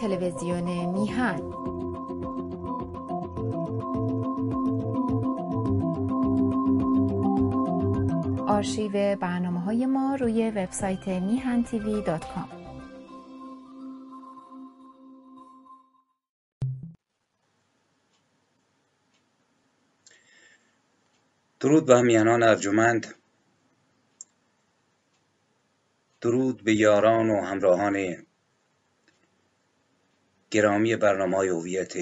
تلویزیون میهن آرشیو برنامه های ما روی وبسایت میهن تیوی دات کام. درود به همیهنان ارجمند درود به یاران و همراهان گرامی برنامه های هویت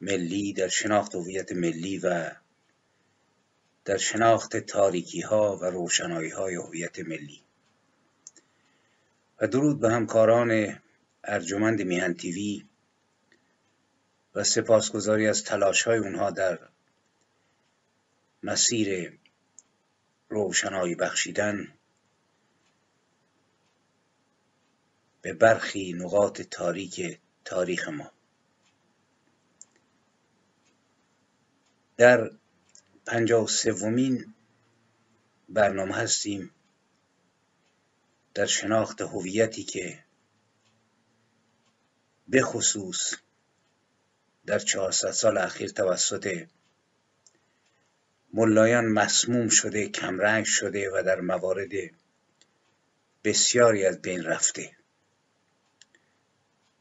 ملی در شناخت هویت ملی و در شناخت تاریکی ها و روشنایی های هویت ملی. و درود به همکاران ارجمند میهن تیوی و سپاسگزاری از تلاش های اونها در مسیر روشنایی بخشیدن. به برخی نقاط تاریک تاریخ ما. در پنجاه سومین برنامه هستیم در شناخت هویتی که به خصوص در چهارصد سال اخیر توسط ملایان مسموم شده کمرنگ شده و در موارد بسیاری از بین رفته.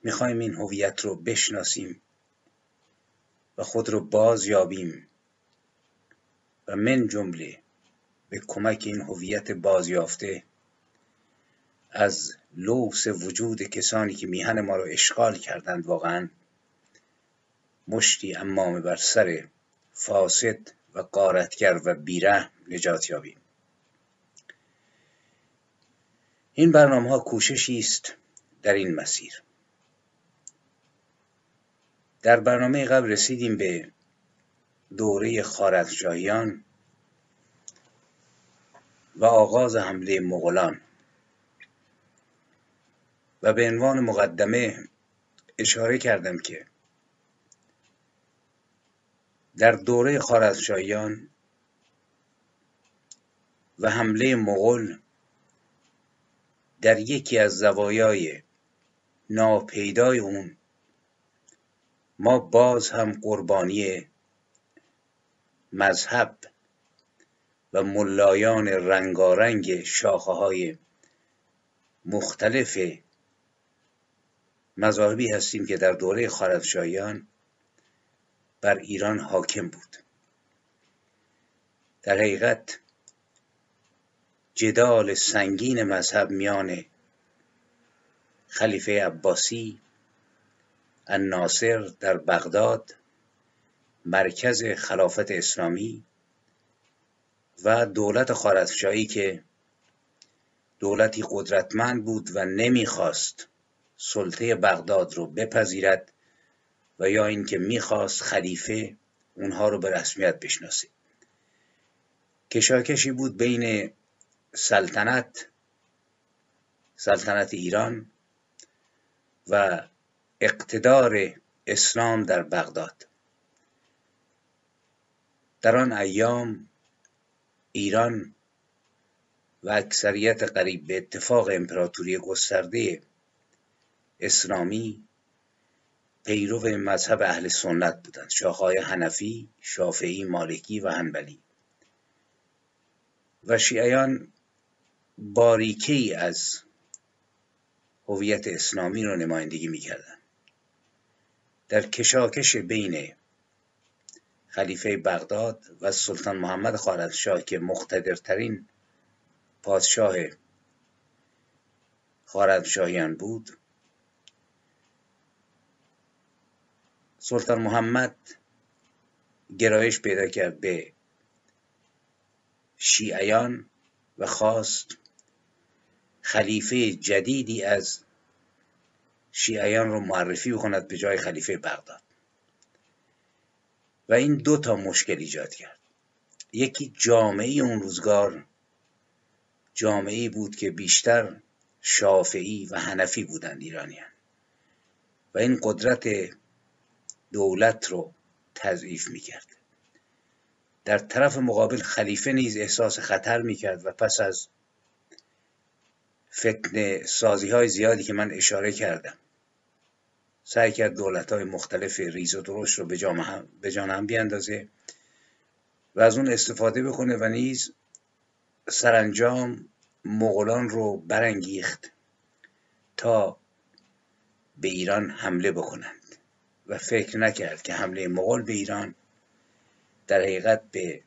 می‌خوایم این هویت رو بشناسیم و خود رو باز یابیم و من جمله به کمک این هویت بازیافته از لوس وجود کسانی که میهن ما رو اشغال کردند واقعا مشتی امام بر سر فاسد و قارتگر و بیره نجات یابیم. این برنامه ها کوششی است در این مسیر. در برنامه قبل رسیدیم به دوره خارزمشاهیان و آغاز حمله مغولان و به عنوان مقدمه اشاره کردم که در دوره خارزمشاهیان و حمله مغول در یکی از زوایای ناپیدای اون ما باز هم قربانی مذهب و ملایان رنگارنگ شاخه های مختلف مذاهبی هستیم که در دوره خارزمشاهیان بر ایران حاکم بود. در حقیقت جدال سنگین مذهب میان خلیفه عباسی الناصر در بغداد مرکز خلافت اسلامی و دولت خارزمشاهی که دولتی قدرتمند بود و نمی‌خواست سلطه بغداد رو بپذیرد و یا اینکه می‌خواست خلیفه اونها رو به رسمیت بشناسه. کشاکشی بود بین سلطنت سلطنت ایران و اقتدار اسلام در بغداد. در آن ایام ایران و اکثریت قریب به اتفاق امپراتوری گسترده اسلامی پیرو مذهب اهل سنت بودند. شاخهای حنفی، شافعی، مالکی و هنبلی و شیعیان باریکی از هویت اسلامی را نمایندگی می‌کردند. در کشاکش بین خلیفه بغداد و سلطان محمد خوارزمشاه که مقتدرترین پادشاه خوارزمشاهیان بود سلطان محمد گرایش پیدا کرد به شیعیان و خواست خلیفه جدیدی از شیعیان رو معرفی بکند به جای خلیفه بغداد. و این دو تا مشکل ایجاد کرد. یکی جامعه اون روزگار جامعه بود که بیشتر شافعی و هنفی بودند ایرانیان. و این قدرت دولت رو تضعیف می‌کرد. در طرف مقابل خلیفه نیز احساس خطر می‌کرد و پس از فتنه سازی های زیادی که من اشاره کردم. سعی کرد دولت های مختلف ریز و درشت رو به جان هم بیاندازه و از اون استفاده بکنه و نیز سرانجام مغولان رو برانگیخت تا به ایران حمله بکنند. و فکر نکرد که حمله مغول به ایران در حقیقت به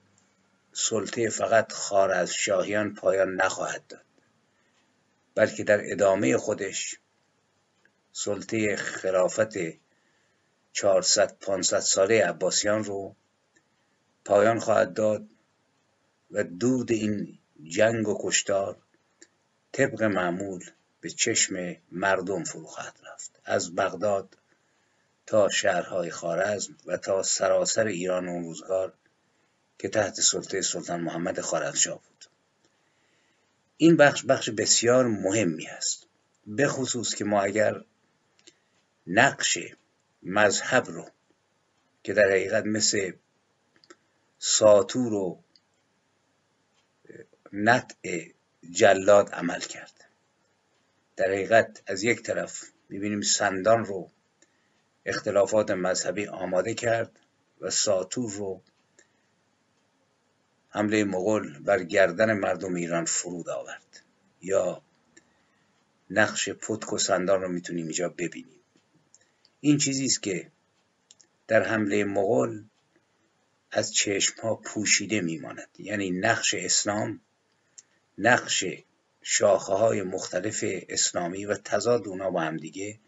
سلطه فقط خار از شاهیان پایان نخواهد داد. بلکه در ادامه خودش سلطه خلافت 400 500 ساله عباسیان رو پایان خواهد داد و دود این جنگ و کشتار طبق معمول به چشم مردم فرو خواهد رفت. از بغداد تا شهرهای خارزم و تا سراسر ایران اون روزگار که تحت سلطه سلطان محمد خارزمشاه بود. این بخش بخش بسیار مهمی است. به خصوص که ما اگر نقش مذهب رو که در حقیقت مثل ساتور و نطع جلاد عمل کرد. در حقیقت از یک طرف می‌بینیم سندان رو اختلافات مذهبی آماده کرد و ساتور رو حمله مغول بر گردن مردم ایران فرود آورد. یا نقش پتک و سندان رو می‌تونیم اینجا ببینیم. این چیزی است که در حمله مغول از چشم ها پوشیده میماند. یعنی نقش اسلام نقش شاخه های مختلف اسلامی و تضاد اونا با هم دیگه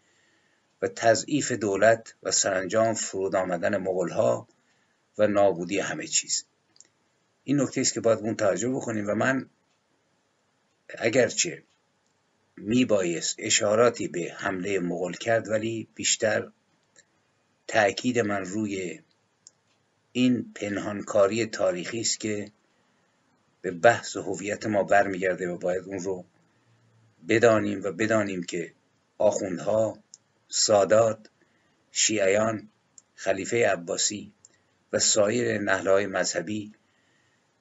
و تضعیف دولت و سرانجام فرود آمدن مغول ها و نابودی همه چیز. این نکته است که باید اون توجه بکنیم و من اگرچه می بایست اشاراتی به حمله مغول کرد ولی بیشتر تأکید من روی این پنهانکاری تاریخی است که به بحث هویت ما برمیگرده و باید اون رو بدانیم و بدانیم که آخوندها سادات شیعیان خلیفه عباسی و سایر نهلهای مذهبی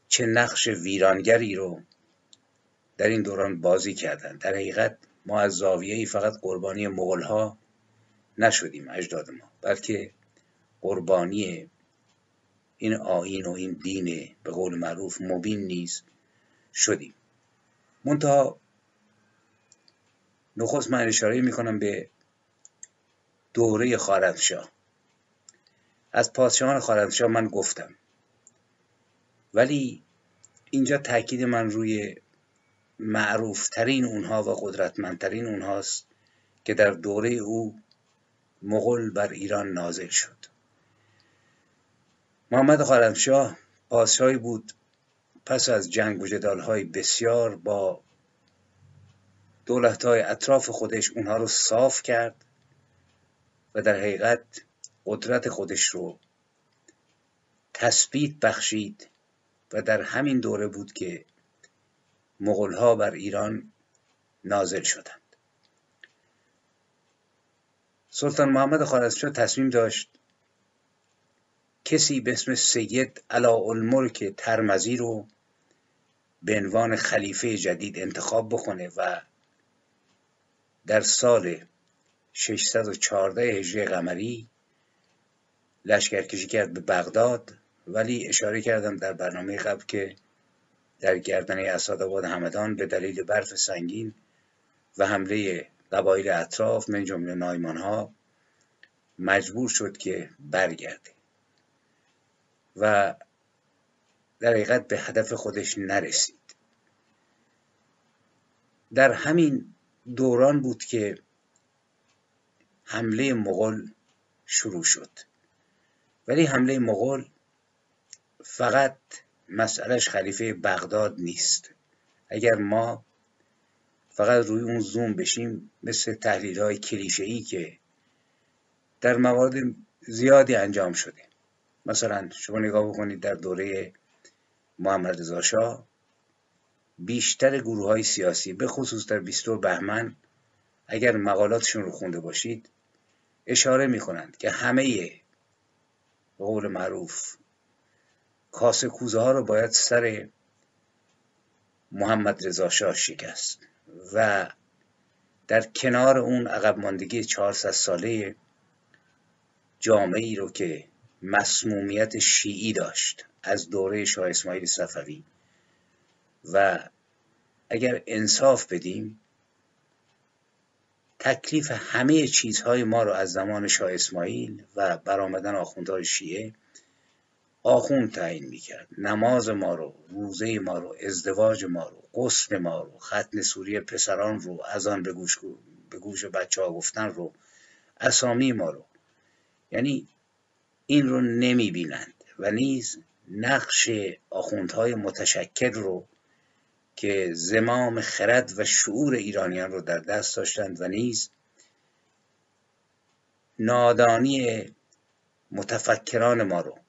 چه نقش ویرانگری رو در این دوران بازی کردند در حقیقت ما از زاویه فقط قربانی مغول ها نشدیم اجداد ما بلکه قربانی این آین و این دین به قول معروف مبین نیز شدیم. منتها نخست من اشاره می‌کنم به دوره خارزمشاه از پادشاهان خارزمشاه من گفتم ولی اینجا تاکید من روی معروفترین اونها و قدرتمندترین اونهاست که در دوره او مغل بر ایران نازل شد. محمد خارمشاه پادشاهی بود پس از جنگ و جدالهای بسیار با دولتهای اطراف خودش اونها رو صاف کرد و در حقیقت قدرت خودش رو تثبیت بخشید و در همین دوره بود که مغلها بر ایران نازل شدند. سلطان محمد خوارزمشاه تصمیم داشت کسی به اسم سید الملک ترمزی رو به عنوان خلیفه جدید انتخاب بکنه و در سال 614 هجری قمری لشکرکشی کرد به بغداد ولی اشاره کردم در برنامه قبل که در گردنه اسادآباد همدان به دلیل برف سنگین و حمله قبایل اطراف من جمله نایمان ها مجبور شد که برگرده و در حقیقت به هدف خودش نرسید. در همین دوران بود که حمله مغول شروع شد. ولی حمله مغول فقط مسئلهش خلیفه بغداد نیست. اگر ما فقط روی اون زوم بشیم مثل تحلیل های کلیشه ای که در موارد زیادی انجام شده. مثلا شما نگاه بکنید در دوره محمد رضا شاه بیشتر گروه های سیاسی به خصوص در 22 بهمن اگر مقالاتشون رو خونده باشید اشاره می کنند که همه به قول معروف کاسه کوزه ها رو باید سر محمد رضا شاه شکست و در کنار اون عقب ماندگی 400 ساله جامعه ای رو که مسمومیت شیعی داشت از دوره شاه اسماعیل صفوی و اگر انصاف بدیم تکلیف همه چیزهای ما رو از زمان شاه اسماعیل و برآمدن آخوندهای شیعه آخوند تعیین می‌کرد. نماز ما رو روزه ما رو ازدواج ما رو غسل ما رو ختن سوری پسران رو از آن به گوش, به گوش بچه ها گفتن رو اسامی ما رو. یعنی این رو نمی بینند و نیز نقش آخوندهای متشکل رو که زمام خرد و شعور ایرانیان رو در دست داشتند و نیز نادانی متفکران ما رو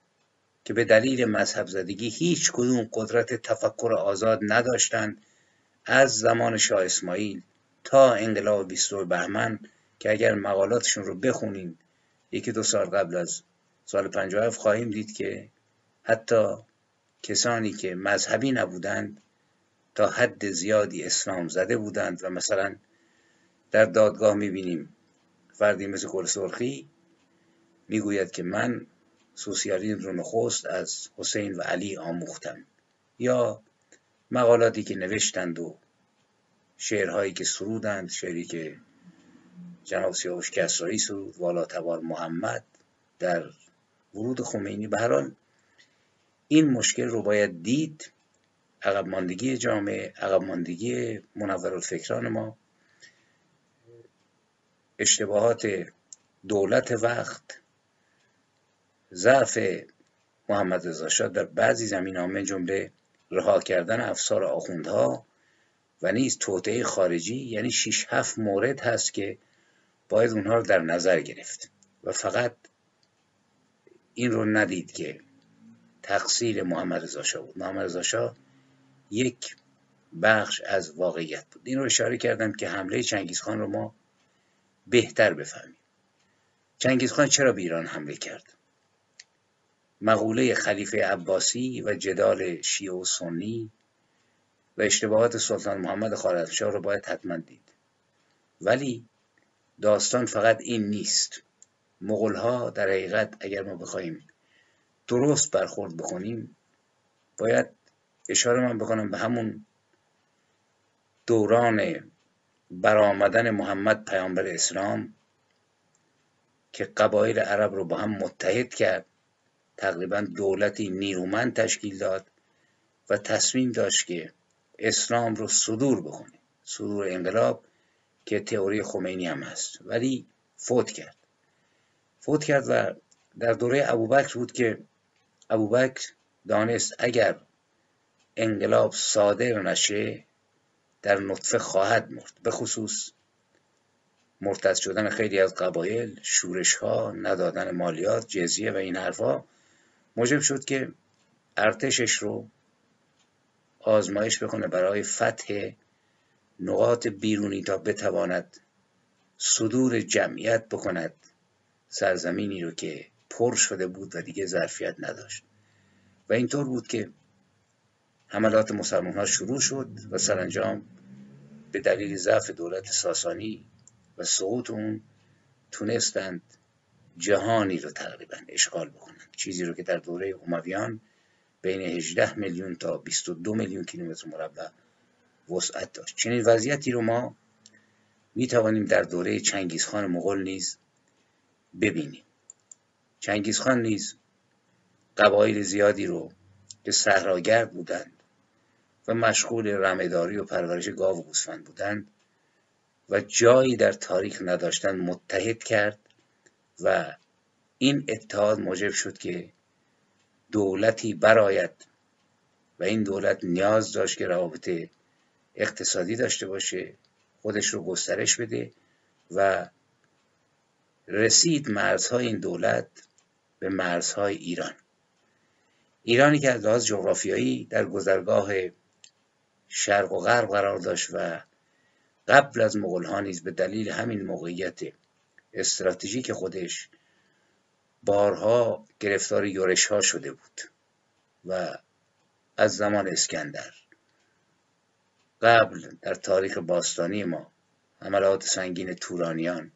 که به دلیل مذهب زدگی هیچ کدوم قدرت تفکر آزاد نداشتند از زمان شاه اسماعیل تا انقلاب 22 بهمن که اگر مقالاتشون رو بخونیم یکی دو سال قبل از سال 57 خواهیم دید که حتی کسانی که مذهبی نبودند تا حد زیادی اسلام زده بودند و مثلا در دادگاه می‌بینیم فردی مثل گل سرخی می‌گوید که من سوسیالیسم رو نخست از حسین و علی آموختم. یا مقالاتی که نوشتند و شعرهایی که سرودند شعری که جناب سیاوش کسرایی سرود والا تبار محمد در ورود خمینی. به هر این مشکل رو باید دید عقب ماندگی جامعه عقب ماندگی منورالفکران ما. اشتباهات دولت وقت ضعف محمد رضا در بعضی زمین ها جمله رها کردن افسار آخوندها و نیز توطعه خارجی یعنی 6 7 مورد هست که باید اونها رو در نظر گرفت. و فقط این رو ندید که تقصیر محمد رضا بود. محمد رضا یک بخش از واقعیت بود. این رو اشاره کردم که حمله چنگیزخان رو ما بهتر بفهمیم. چنگیزخان چرا به ایران حمله کرد؟ مقوله خلیفه عباسی و جدال شیعه و سنی و اشتباهات سلطان محمد خوارزمشاه رو باید حتما دید. ولی داستان فقط این نیست. مغلها در حقیقت اگر ما بخواهیم درست برخورد بکنیم باید اشاره من بکنم به همون دوران برآمدن محمد پیامبر اسلام که قبایل عرب رو با هم متحد کرد. تقریبا دولتی نیرومند تشکیل داد و تصمیم داشت که اسلام رو صدور بکنه صدور انقلاب که تئوری خمینی هم هست ولی فوت کرد. فوت کرد و در دوره ابوبکر بود که ابوبکر دانست اگر انقلاب صادر نشه در نطفه خواهد مرد. به خصوص مرتد شدن خیلی از قبایل شورش ها ندادن مالیات جزیه و این حرفا موجب شد که ارتشش رو آزمایش بکنه برای فتح نقاط بیرونی تا بتواند صدور جمعیت بکند سرزمینی رو که پر شده بود و دیگه ظرفیت نداشت. و اینطور بود که حملات مسلمان ها شروع شد و سرانجام به دلیل ضعف دولت ساسانی و سقوط اون تونستند جهانی رو تقریبا اشغال بکنند چیزی رو که در دوره امویان بین 18 میلیون تا 22 میلیون کیلومتر مربع وسعت داشت. چنین وضعیتی رو ما می توانیم در دوره چنگیزخان مغول نیز ببینیم. چنگیزخان نیز قبایل زیادی رو که صحراگرد بودند و مشغول رمهداری و پرورش گاو و گوسفند بودند و جایی در تاریخ نداشتند متحد کرد و این اتحاد موجب شد که دولتی براید و این دولت نیاز داشت که روابط اقتصادی داشته باشه خودش رو گسترش بده و رسید مرزهای این دولت به مرزهای ایران. ایرانی که از لحاظ جغرافیایی در گذرگاه شرق و غرب قرار داشت و قبل از مغول نیز به دلیل همین موقعیت استراتژیک خودش بارها گرفتار یورش ها شده بود و از زمان اسکندر قبل در تاریخ باستانی ما حملات سنگین تورانیان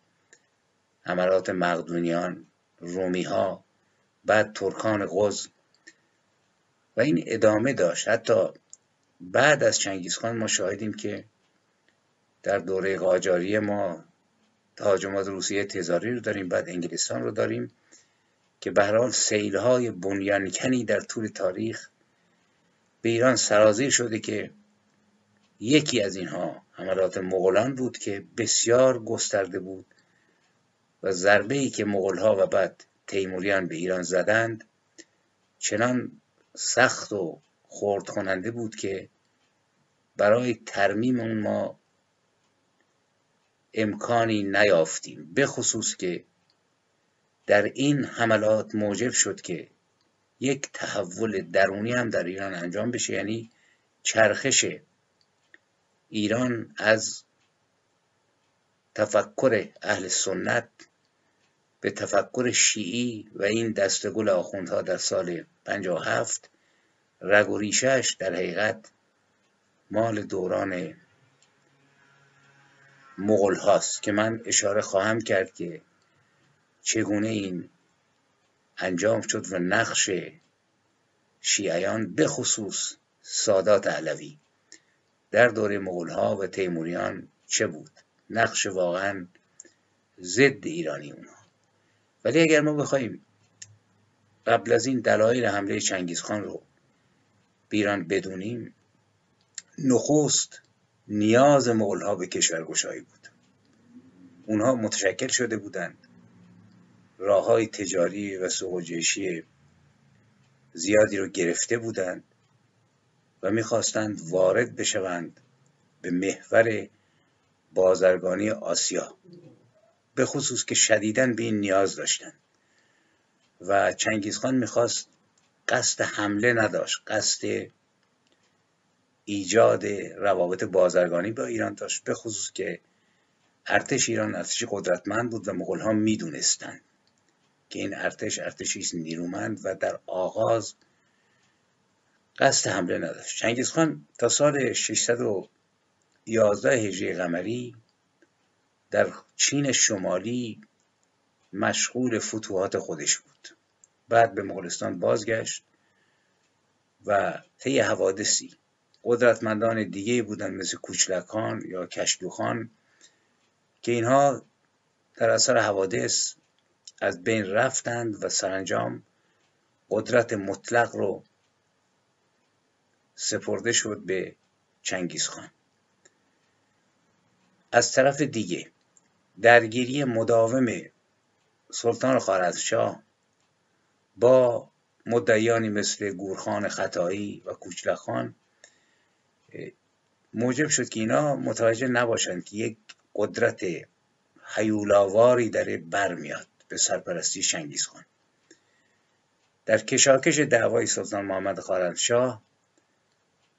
حملات مقدونیان رومی ها بعد ترکان غز و این ادامه داشت. حتی بعد از چنگیزخان ما شاهدیم که در دوره قاجاری ما تهاجمات روسیه تزاری رو داریم بعد انگلستان رو داریم که به حال سیلهای بنیانکنی در طول تاریخ به ایران سرازیر شده که یکی از اینها حملات مغولان بود که بسیار گسترده بود و ضربه ای که مغولها و بعد تیموریان به ایران زدند چنان سخت و خورد کننده بود که برای ترمیم اون ما امکانی نیافتیم به خصوص که در این حملات موجب شد که یک تحول درونی هم در ایران انجام بشه یعنی چرخش ایران از تفکر اهل سنت به تفکر شیعی و این دستگل آخوندها در سال 57 رگ و ریشش در حقیقت مال دوران مغل هاست که من اشاره خواهم کرد که چگونه این انجام شد و نقش شیعیان به خصوص سادات علوی در دوره مغول ها و تیموریان چه بود؟ نقش واقعا ضد ایرانی اونها ولی اگر ما بخوایم قبل از این دلایل حمله چنگیزخان رو بیران بدونیم نخست نیاز مغول ها به کشورگشایی بود. اونها متشکل شده بودند. راه های تجاری و سوق زیادی رو گرفته بودند و می‌خواستند وارد بشوند به محور بازرگانی آسیا به خصوص که شدیداً به این نیاز داشتند. و چنگیزخان می‌خواست قصد حمله نداشت قصد ایجاد روابط بازرگانی با ایران داشت به خصوص که ارتش ایران ارتشی قدرتمند بود و مغول ها می‌دونستند که این ارتش ارتشی است نیرومند و در آغاز قصد حمله نداشت. چنگیزخان تا سال 611 هجری قمری در چین شمالی مشغول فتوحات خودش بود. بعد به مغولستان بازگشت و طی حوادثی قدرتمندان دیگه بودند مثل کوچلکان یا کشلوخان که اینها در اثر حوادث از بین رفتند و سرانجام قدرت مطلق رو سپرده شد به چنگیز خان از طرف دیگه درگیری مداوم سلطان خارزشاه با مدعیانی مثل گورخان خطایی و کوچلخان موجب شد که اینا متوجه نباشند که یک قدرت حیولاواری در بر میاد به سرپرستی شنگیز خان در کشاکش دعوای سلطان محمد خارزشاه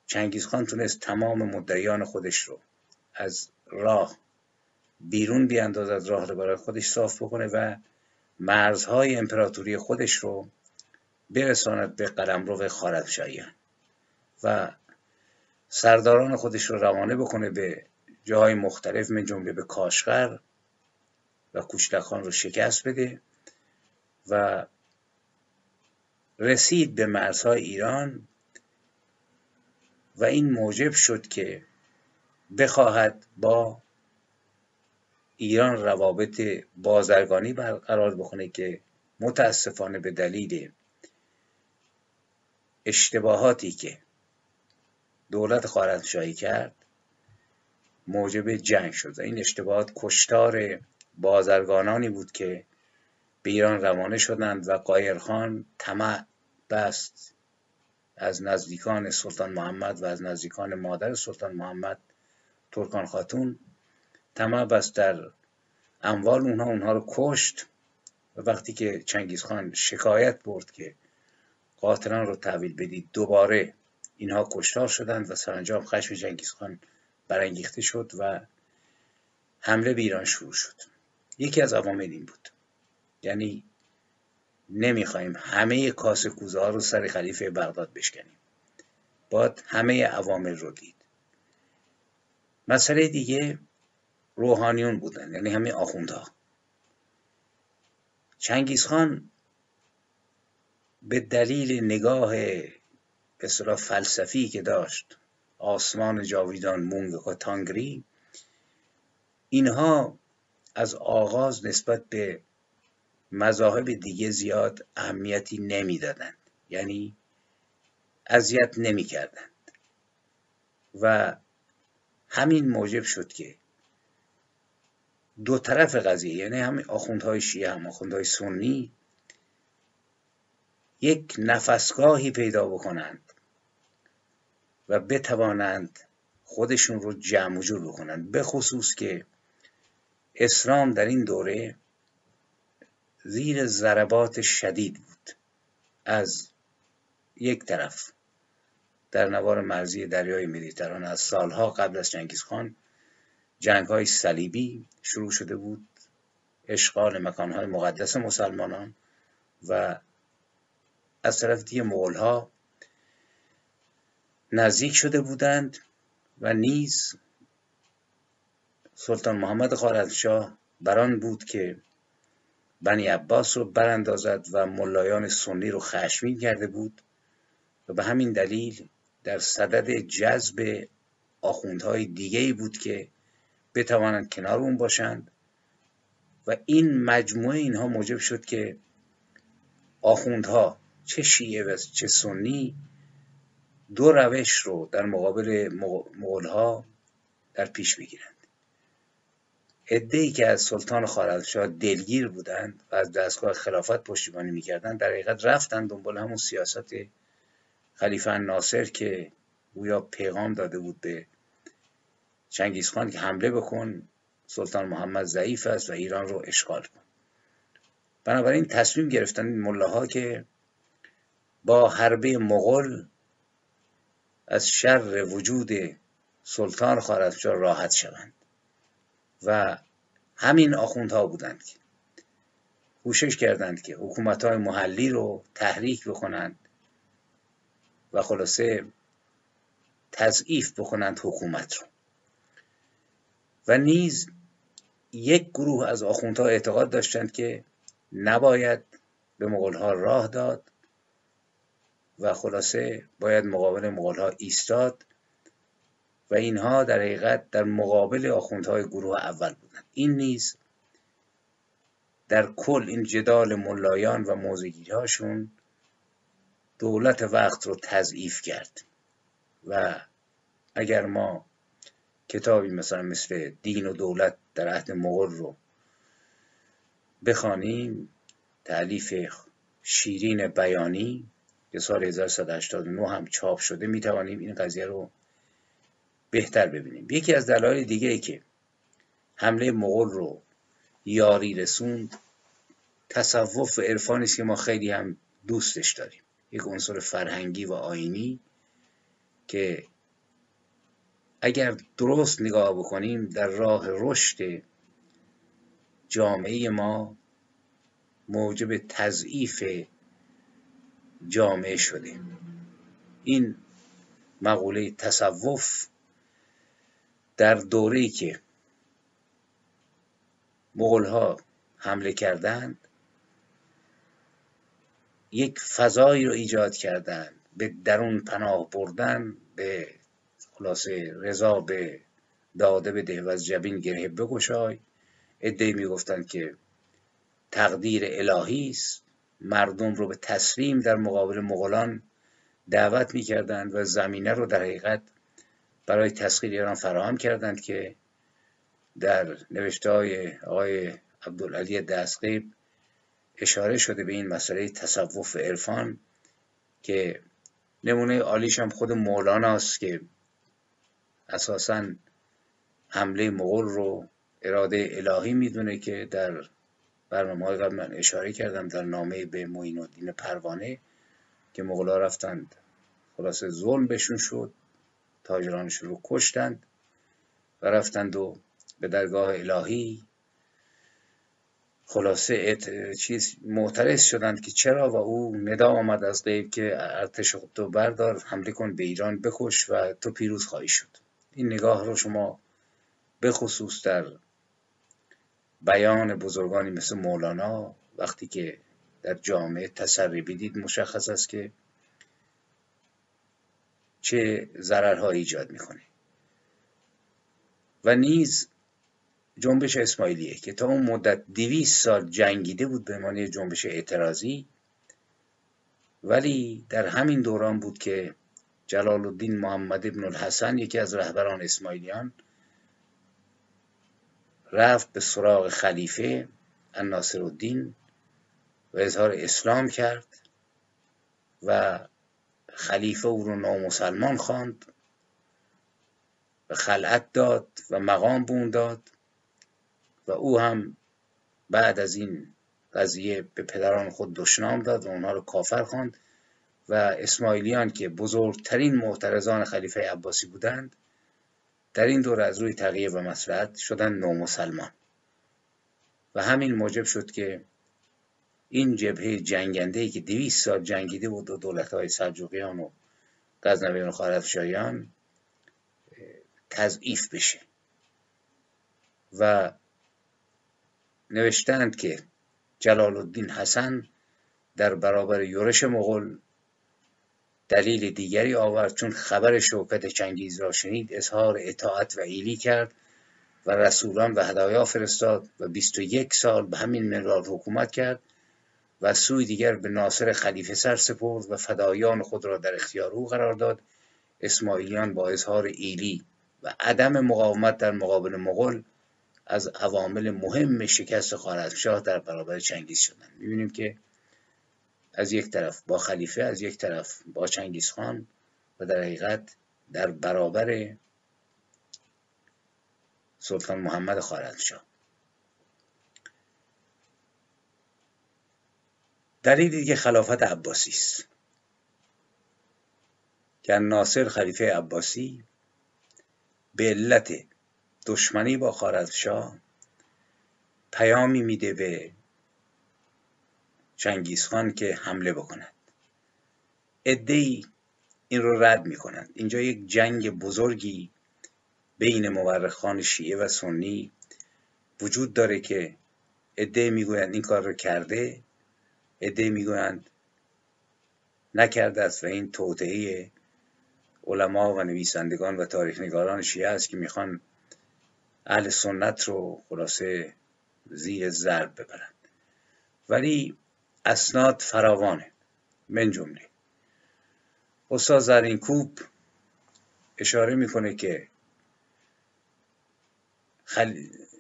چنگیز خان تونست تمام مدعیان خودش رو از راه بیرون بیاندازد راه رو برای خودش صاف بکنه و مرزهای امپراتوری خودش رو برساند به قلمرو خارزمشاهیان و سرداران خودش رو روانه بکنه به جاهای مختلف من جمله به کاشغر و کوچلخان رو شکست بده و رسید به مرزهای ایران و این موجب شد که بخواهد با ایران روابط بازرگانی برقرار بکنه که متاسفانه به دلیل اشتباهاتی که دولت خارزمشاهی کرد. موجب جنگ شد. این اشتباهات کشتار بازرگانانی بود که به ایران روانه شدند و قایرخان طمع بست از نزدیکان سلطان محمد و از نزدیکان مادر سلطان محمد ترکان خاتون. طمع بست در اموال اونها. اونها رو کشت و وقتی که چنگیز خان شکایت برد که قاتلان رو تحویل بدید دوباره اینها کشتار شدند و سرانجام خشم چنگیز خان برانگیخته شد و حمله به ایران شروع شد. یکی از عوامل این بود. یعنی نمی‌خوایم همه کاسه کوزه ها رو سر خلیفه بغداد بشکنیم. باید همه عوامل رو دید. مسئله دیگه روحانیون بودن یعنی همه آخوندها. چنگیز خان به دلیل نگاه به فلسفی که داشت آسمان جاویدان مونگ و تانگری اینها از آغاز نسبت به مذاهب دیگه زیاد اهمیتی نمی‌دادند. یعنی اذیت نمی‌کردند. و همین موجب شد که دو طرف قضیه یعنی هم آخوندهای شیعه هم آخوندهای سنی یک نفسگاهی پیدا بکنند. و بتوانند خودشون رو جمع جور بکنند. به خصوص که اسلام در این دوره زیر ضربات شدید بود. از یک طرف در نوار مرزی دریای مدیترانه از سالها قبل از جنگیز خان جنگ های صلیبی شروع شده بود. اشغال مکانهای مقدس مسلمانان و از طرف دیگه مغول نزدیک شده بودند و نیز سلطان محمد خوارزمشاه بران بود که بنی عباس رو براندازد و ملایان سنی رو خشمین کرده بود و به همین دلیل در صدد جذب آخوندهای دیگه بود که بتوانند کنار اون باشند و این مجموعه اینها موجب شد که آخوندها چه شیعه و چه سنی دو روش رو در مقابل مغولها در پیش بگیرند ای که از سلطان خوارزمشاه دلگیر بودند و از دستگاه خلافت پشتیبانی می‌کردند در حقیقت رفتند دنبال همون سیاست خلیفه ناصر که گویا پیغام داده بود به چنگیزخان که حمله بکن سلطان محمد ضعیف است و ایران رو اشغال کن. بنابراین تصمیم گرفتن این ملاها که با حربه مغل از شر وجود سلطان خوارزمشاه راحت شوند. و همین آخوندها بودند که کوشش کردند که حکومت های محلی رو تحریک بکنند و خلاصه تضعیف بکنند حکومت رو. و نیز یک گروه از آخوندها اعتقاد داشتند که نباید به مغولها راه داد و خلاصه باید مقابل مغولها ایستاد و اینها در حقیقت در مقابل آخوندهای گروه اول بودند. این نیز در کل این جدال ملایان و موزگیری هاشون دولت وقت رو تضعیف کرد. و اگر ما کتابی مثلا مثل دین و دولت در عهد مغول رو بخوانیم تعلیف شیرین بیانی که سال 1189 هم چاپ شده می توانیم این قضیه رو بهتر ببینیم. یکی از دلایل دیگه ای که حمله مغول رو یاری رسوند تصوف و عرفانی است که ما خیلی هم دوستش داریم. یک عنصر فرهنگی و آینی که اگر درست نگاه بکنیم در راه رشد جامعه ما موجب تضعیف جامعه شده. این مقوله تصوف در دوره‌ای که مغولها حمله کردند یک فضایی رو ایجاد کردند. به درون پناه بردن به خلاصه رضا به داده بده و از جبین گره بگشای. ادهی می‌گفتند که تقدیر الهی است. مردم رو به تسلیم در مقابل مغولان دعوت می‌کردند و زمینه رو در حقیقت برای تسخیر ایران فراهم کردند که در نوشته های آقای عبدالعلی دستقیب اشاره شده به این مسئله تصوف عرفان که نمونه عالیش هم خود مولاناست که اساسا حمله مغول رو اراده الهی می‌دونه که در برنامه های قبل من اشاره کردم در نامه به معین الدین پروانه که مغلا رفتند. خلاصه ظلم بهشون شد تاجرانشون رو کشتند و رفتند و به درگاه الهی. خلاصه ات... چیز معترض شدند که چرا و او ندا آمد از غیب که ارتش تو بردار حمله کن به ایران بکش و تو پیروز خواهی شد. این نگاه رو شما به خصوص در بیان بزرگانی مثل مولانا وقتی که در جامعه تسری بدید مشخص است که چه ضررهایی ایجاد می‌کنه. و نیز جنبش اسماعیلیه که تا اون مدت دویست سال جنگیده بود به معنی جنبش اعتراضی ولی در همین دوران بود که جلال الدین محمد ابن الحسن یکی از رهبران اسماعیلیان رفت به سراغ خلیفه الناصر الدین و اظهار اسلام کرد و خلیفه او رو نامسلمان خواند و خلعت داد و مقام بون داد و او هم بعد از این قضیه به پدران خود دشنام داد و اونها رو کافر خواند و اسماعیلیان که بزرگترین معترضان خلیفه عباسی بودند در این دوره از روی تغییر و مسلحت شدن نومسلمان. و همین موجب شد که این جبهه جنگنده که دویست سال جنگیده بود و دولت های سلجوقیان و غزنویان و خارفشایان تضعیف بشه. و نوشتند که جلال الدین حسن در برابر یورش مغول دلیل دیگری آورد چون خبر شوکت چنگیز را شنید اظهار اطاعت و ایلی کرد و رسولان و هدایا فرستاد و 21 سال به همین منوال حکومت کرد و سوی دیگر به ناصر خلیفه سر سپرد و فدایان خود را در اختیار او قرار داد. اسماعیلیان با اظهار ایلی و عدم مقاومت در مقابل مغول از عوامل مهم شکست خوارزمشاه در برابر چنگیز شدند. می‌بینیم که از یک طرف با خلیفه از یک طرف با چنگیز خان و در حقیقت در برابر سلطان محمد خوارزمشاه دلیل دیگه خلافت عباسی است. که ناصر خلیفه عباسی به علت دشمنی با خوارزمشاه پیامی میده به چنگیزخان که حمله بکند ادهی این رو رد می‌کنند. اینجا یک جنگ بزرگی بین مورخان شیعه و سنی وجود داره که عده می‌گویند این کار رو کرده عده می‌گویند نکرده است و این توطعه علما و نویسندگان و تاریخ نگاران شیعه است که می‌خوان اهل سنت رو خلاصه زیر ضرب ببرند. ولی اسناد فراوانه. من جمله. استاد زرین کوب اشاره می‌کنه که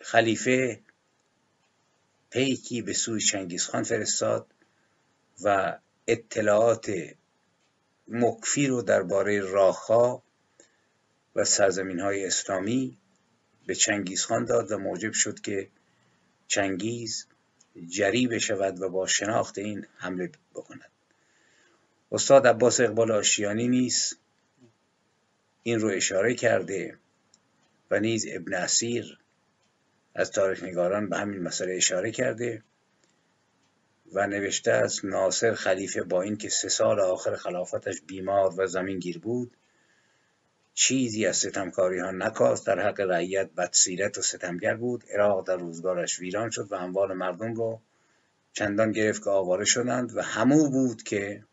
خلیفه پیکی به سوی چنگیزخان فرستاد و اطلاعات مکفی رو درباره راهها و سرزمین های اسلامی به چنگیزخان داد و موجب شد که چنگیز جری بشود و با شناخت این حمله بکند. استاد عباس اقبال آشیانی نیست این رو اشاره کرده و نیز ابن اسیر از تاریخ نگاران به همین مسئله اشاره کرده و نوشته است ناصر خلیفه با اینکه سه سال آخر خلافتش بیمار و زمین گیر بود چیزی از ستمکاری ها نکاست در حق رعیت بدسیرت و ستمگر بود. عراق در روزگارش ویران شد و اموال مردم رو چندان گرفت که آواره شدند و همو بود که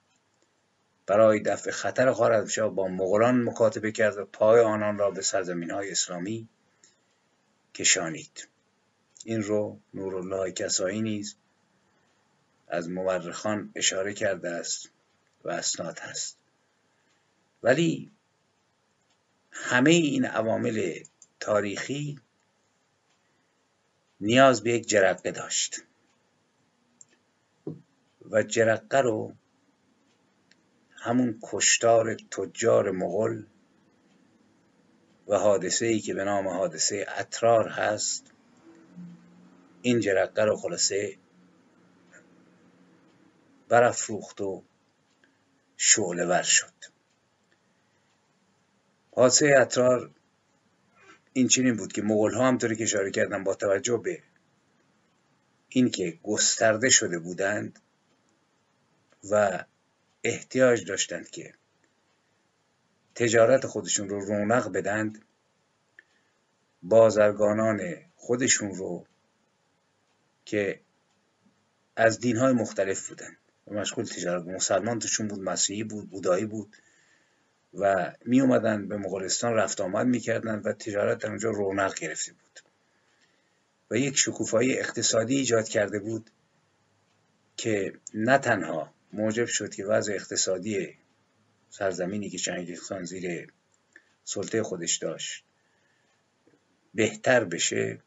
برای دفع خطر خوارزمشاه با مغولان مکاتبه کرد و پای آنان را به سرزمین های اسلامی کشانید. این رو نورالله کسایی نیز از مورخان اشاره کرده است و اسناد هست. ولی همه این عوامل تاریخی نیاز به یک جرقه داشت. و جرقه رو همون کشتار تجار مغل و حادثه ای که به نام حادثه اترار هست این جرقه رو خلاصه برافروخت و شعله ور شد. حادثه اترار این چنین بود که مغول ها همطوری که اشاره کردم با توجه به اینکه گسترده شده بودند و احتیاج داشتند که تجارت خودشون رو رونق بدند بازرگانان خودشون رو که از دینهای مختلف بودن. و مشغول تجارت مسلمان توشون بود مسیحی بود بودایی بود. و می اومدن به مغولستان رفت آمد می‌کردن و تجارت در اونجا رونق گرفته بود. و یک شکوفایی اقتصادی ایجاد کرده بود که نه تنها موجب شد که وضع اقتصادی سرزمینی که چنگیز خان زیر سلطه خودش داشت بهتر بشه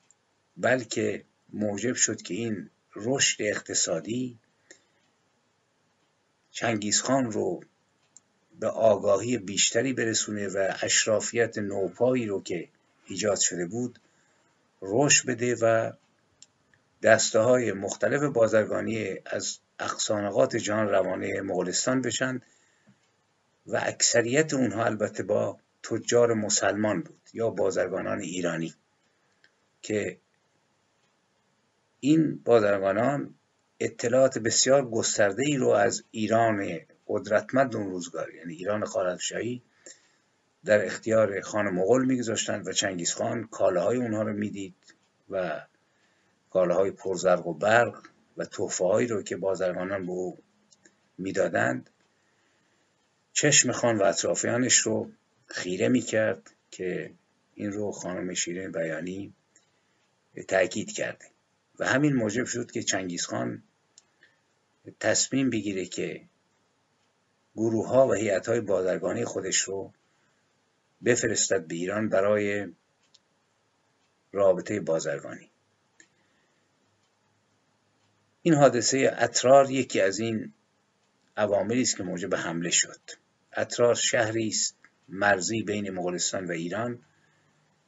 بلکه موجب شد که این رشد اقتصادی چنگیزخان رو به آگاهی بیشتری برسونه و اشرافیت نوپایی رو که ایجاد شده بود رشد بده و دسته های مختلف بازرگانی از اقصانقات جهان روانه مغولستان بشن و اکثریت اونها البته با تجار مسلمان بود یا بازرگانان ایرانی که این بازرگانان اطلاعات بسیار گسترده ای رو از ایران قدرتمند اون روزگار. یعنی ایران خارزمشاهی در اختیار خان مغول میگذاشتند و چنگیز خان کالاهای اونها رو می‌دید و کالاهای پرزرق و برق و توفه هایی رو که بازرگانان به او می‌دادند چشم خان و اطرافیانش رو خیره می‌کرد که این رو خانم شیرین بیانی تاکید کرده. و همین موجب شد که چنگیز خان تصمیم بگیره که گروه ها و هیئت های بازرگانی خودش رو بفرستد به ایران برای رابطه بازرگانی. این حادثه اطرار یکی از این عواملی است که موجب حمله شد. اطرار شهری است مرزی بین مغولستان و ایران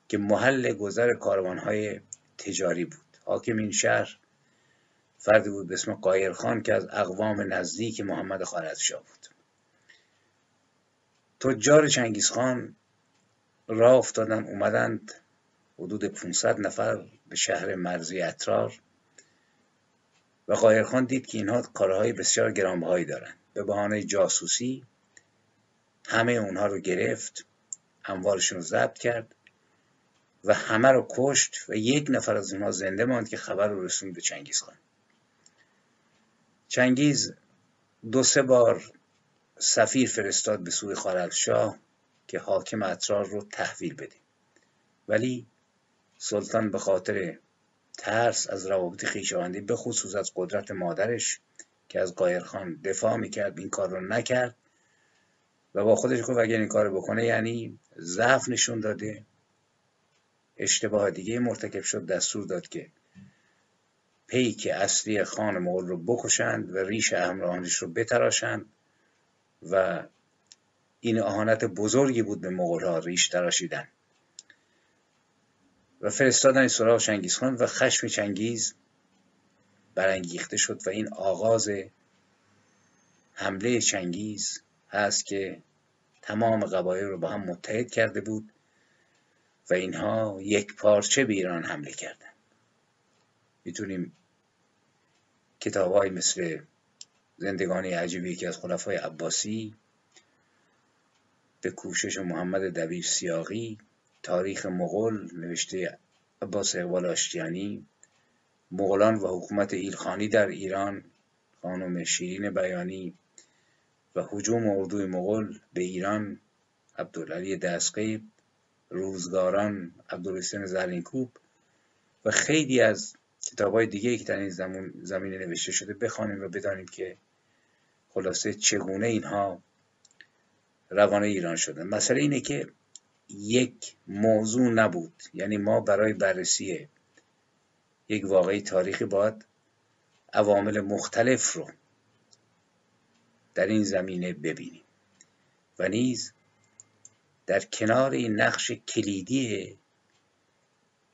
که محل گذر کاروانهای تجاری بود. حاکم این شهر فردی بود به اسم قایرخان که از اقوام نزدیک محمد خارزشاه بود. تجار چنگیزخان راه افتادن اومدند حدود 500 نفر به شهر مرزی اطرار و قایرخان دید که اینها کارهای بسیار گرانبهایی دارند. به بهانه جاسوسی همه اونها رو گرفت اموالشون رو ضبط کرد و همه رو کشت و یک نفر از اونها زنده ماند که خبر رو رسوند به چنگیز خان. چنگیز دو سه بار سفیر فرستاد به سوی خارلشاه که حاکم اطرار رو تحویل بده. ولی سلطان به خاطر ترس از روابط خویشاوندی به خصوص از قدرت مادرش که از قایرخان دفاع می‌کرد این کار رو نکرد و با خودش گفت اگر این کار بکنه یعنی ضعف نشون داده. اشتباه دیگه مرتکب شد دستور داد که پیک اصلی خان مغول رو بکشند و ریش همراهانش رو بتراشند. و این اهانت بزرگی بود به مغول ها ریش تراشیدن. و فرستادن سراغ چنگیز خان و خشم چنگیز برانگیخته شد و این آغاز حمله چنگیز هست که تمام قبایل رو با هم متحد کرده بود و اینها یک پارچه به ایران حمله کردن. می‌تونیم کتاب مثل زندگانی عجیبی که از خلفای عباسی به کوشش محمد دبیر سیاقی تاریخ مغول نوشته عباس اقبال آشتیانی مغولان و حکومت ایلخانی در ایران خانم شیرین بیانی و حجوم اردوی مغول به ایران عبدالعلی دستقیب روزگاران عبدالحسین زرینکوب و خیلی از کتاب های دیگه که در این زمینه نوشته شده بخوانیم و بدانیم که خلاصه چگونه اینها روانه ایران شدن مسئله اینه که یک موضوع نبود. یعنی ما برای بررسی یک واقعی تاریخی باید عوامل مختلف رو در این زمینه ببینیم و نیز در کنار این نقش کلیدی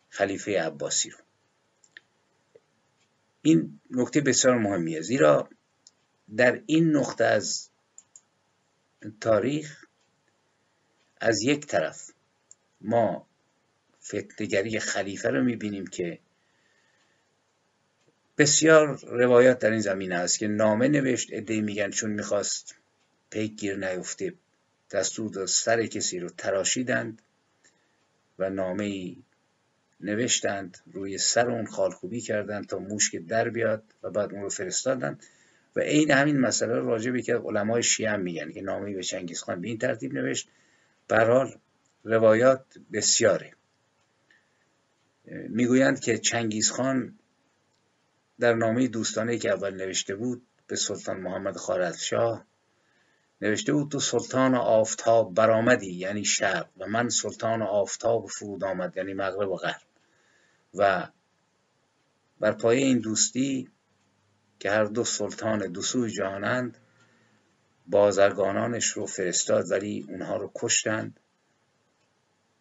خلیفه عباسی رو. این نکته بسیار مهمیه. زیرا در این نقطه از تاریخ از یک طرف ما فتنگری خلیفه رو می‌بینیم که بسیار روایات در این زمینه است که نامه نوشت ادهی میگن چون می‌خواست پیک گیر نیفته دستور داد سر کسی رو تراشیدند و نامه ای نوشتند روی سر اون خالکوبی کردند تا موش که در بیاد و بعد اون رو فرستادند. و عین همین مسئله راجع به که علمای شیعه میگن. که نامه به چنگیز خان به این ترتیب نوشت. برحال روایات بسیاره. می‌گویند که چنگیز خان در نامه دوستانه که اول نوشته بود به سلطان محمد خارزشاه نوشته بود تو سلطان آفتاب برآمدی یعنی شب. و من سلطان آفتاب فرود آمد یعنی مغرب و غرب. و بر پایه این دوستی که هر دو سلطان دو سوی جهانند بازرگانانش رو فرستاد ولی اونها رو کشتند.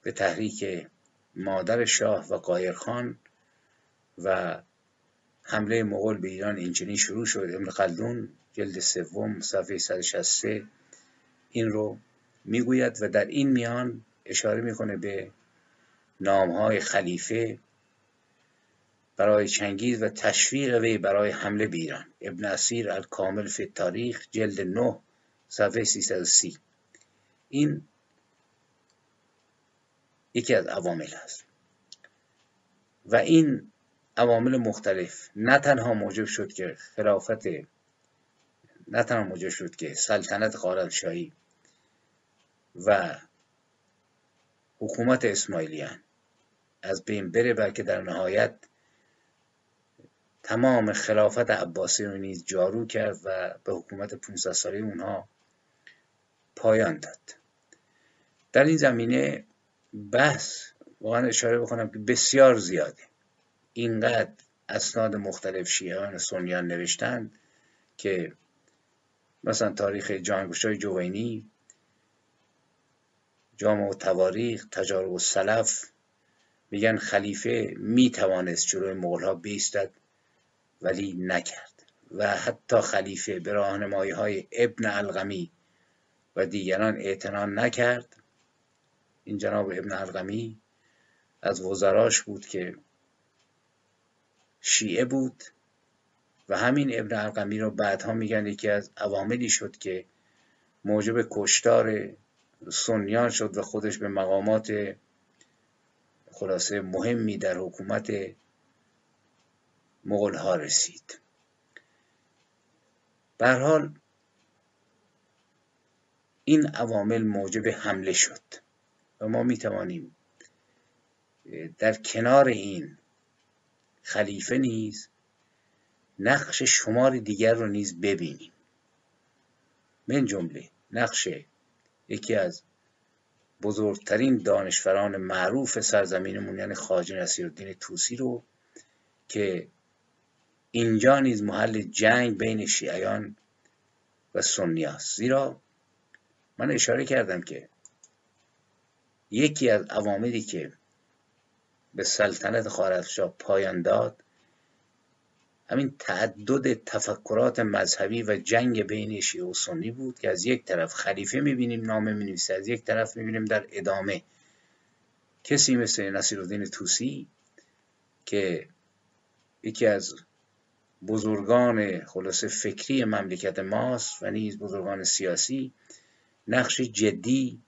به تحریک مادر شاه و قایرخان و حمله مغول به ایران اینچنین شروع شد. ابن خلدون جلد سوم صفحه 163 این رو می‌گوید و در این میان اشاره می‌کنه به نامهای خلیفه برای چنگیز و تشویق وی برای حمله به ایران. ابن اسیر الکامل فی تاریخ جلد 9 صفحه 330 این یکی از عوامل است. و این عوامل مختلف. نه تنها موجب شد که خلافت نه تنها موجب شد که سلطنت خارزمشاهی و حکومت اسماعیلیان از بین بره بلکه در نهایت تمام خلافت عباسی رو نیز جارو کرد و به حکومت 500 ساله اونها پایان داد. در این زمینه بحث واقعا اشاره بکنم که بسیار زیاده. اینقدر اسناد مختلف شیعان سنیان نوشتند که مثلا تاریخ جانگوشای جوینی جامع و تواریخ تجارب و سلف میگن خلیفه می‌توانست جلوی مغول ها بیستد. ولی نکرد. و حتی خلیفه به راهنمایی های ابن الغمی و دیگران اعتنا نکرد. این جناب ابن الغمی از وزراش بود که شیعه بود و همین ابن القمی رو بعدها میگن یکی از عواملی شد که موجب کشتار سنیان شد و خودش به مقامات خلاصه مهمی در حکومت مغول ها رسید حال این عوامل موجب حمله شد و ما می توانیم در کنار این خلیفه نیز نقش شمار دیگر رو نیز ببینیم. من جمله نقش یکی از بزرگترین دانشوران معروف سرزمینمون یعنی خواجه نصیرالدین توسی رو که اینجا نیز محل جنگ بین شیعیان و سنی است زیرا من اشاره کردم که یکی از عواملی که به سلطنت خوارزمشاه پایان داد همین تعدد تفکرات مذهبی و جنگ بین شیعه و سنی بود که از یک طرف خلیفه می‌بینیم نامه می‌نویسه از یک طرف می‌بینیم در ادامه. کسی مثل نصیرالدین توسی که یکی از بزرگان خلاصه فکری مملکت ماست و نیز بزرگان سیاسی نقش جدی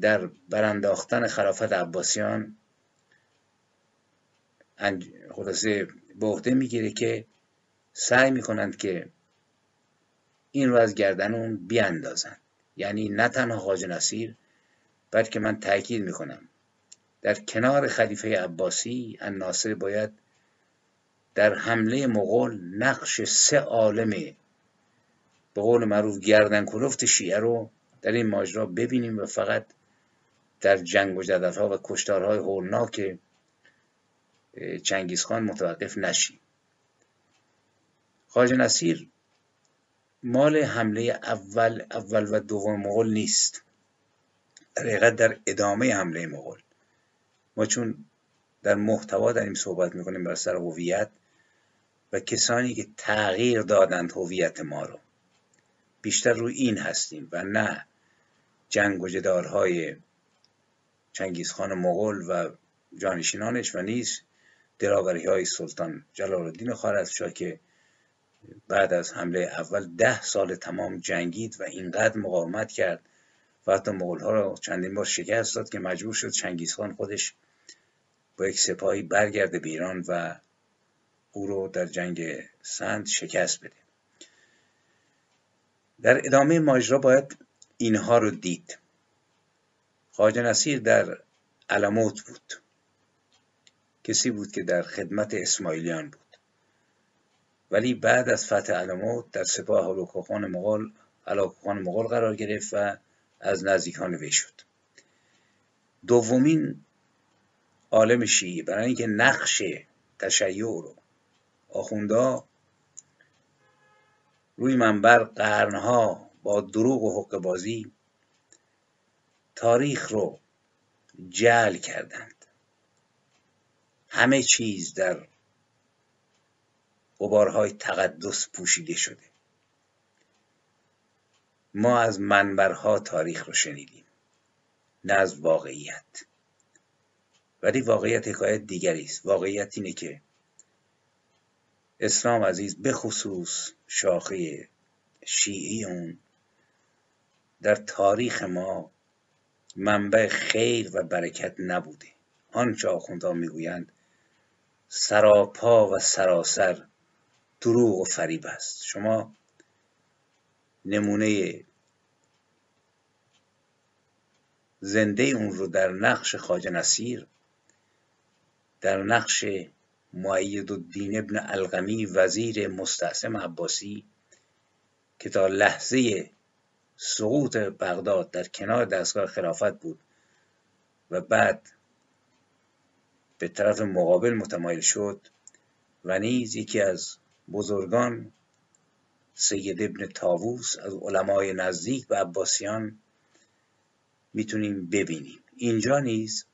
در برانداختن خلافت عباسیان خلاصه به عهده می‌گیره که سعی می‌کنند که این رو از گردن اون بیاندازن یعنی نه تنها خواجه نصیر بلکه من تاکید می‌کنم در کنار خلیفه عباسی الناصر باید در حمله مغول نقش سه عالم به قول معروف گردن کلفت شیعه رو در این ماجرا ببینیم و فقط در جنگ و ها و کشتارهای هولناک چنگیزخان متوقف نشیم. خواجه نصیر مال حمله اول اول و دوم مغول نیست. در در ادامه حمله مغول. ما چون در محتوا داریم صحبت می‌کنیم بر سر هویت و کسانی که تغییر دادند هویت ما رو. بیشتر روی این هستیم و نه جنگ و جدالهای چنگیزخان مغول و جانشینانش و نیز دراوری های سلطان جلال الدین خوارزمشاه که بعد از حمله اول ده سال تمام جنگید و اینقدر مقاومت کرد و حتی مغول ها را چندین بار شکست داد که مجبور شد چنگیزخان خودش با یک سپاهی برگرده به ایران و او رو در جنگ سند شکست بده. در ادامه ماجرا باید اینها رو دید. خواجه نصیر در علموت بود. کسی بود که در خدمت اسماعیلیان بود. ولی بعد از فتح علموت در سپاه هلاکوخان مغول هلاکوخان مغول قرار گرفت و از نزدیکان وی شد. دومین عالم شیعی برای اینکه نقش تشیع رو آخوندا روی منبر قرنها با دروغ و حق بازی تاریخ رو جل کردند. همه چیز در غبارهای تقدس پوشیده شده. ما از منبرها تاریخ رو شنیدیم نه از واقعیت. ولی واقعیت حکایت دیگری است. واقعیت اینه که اسلام عزیز به خصوص شاخه شیعی اون در تاریخ ما منبع خیر و برکت نبوده. آنچه آخوندها می‌گویند سراپا و سراسر دروغ و فریب است. شما نمونه زنده اون رو در نقش خاج نصیر در نقش معید الدین ابن القمی وزیر مستعصم عباسی که تا لحظه سقوط بغداد در کنار دستگاه خلافت بود و بعد به طرف مقابل متمایل شد و نیز یکی از بزرگان سید ابن تاووس از علمای نزدیک به عباسیان می‌تونیم ببینیم. اینجا نیز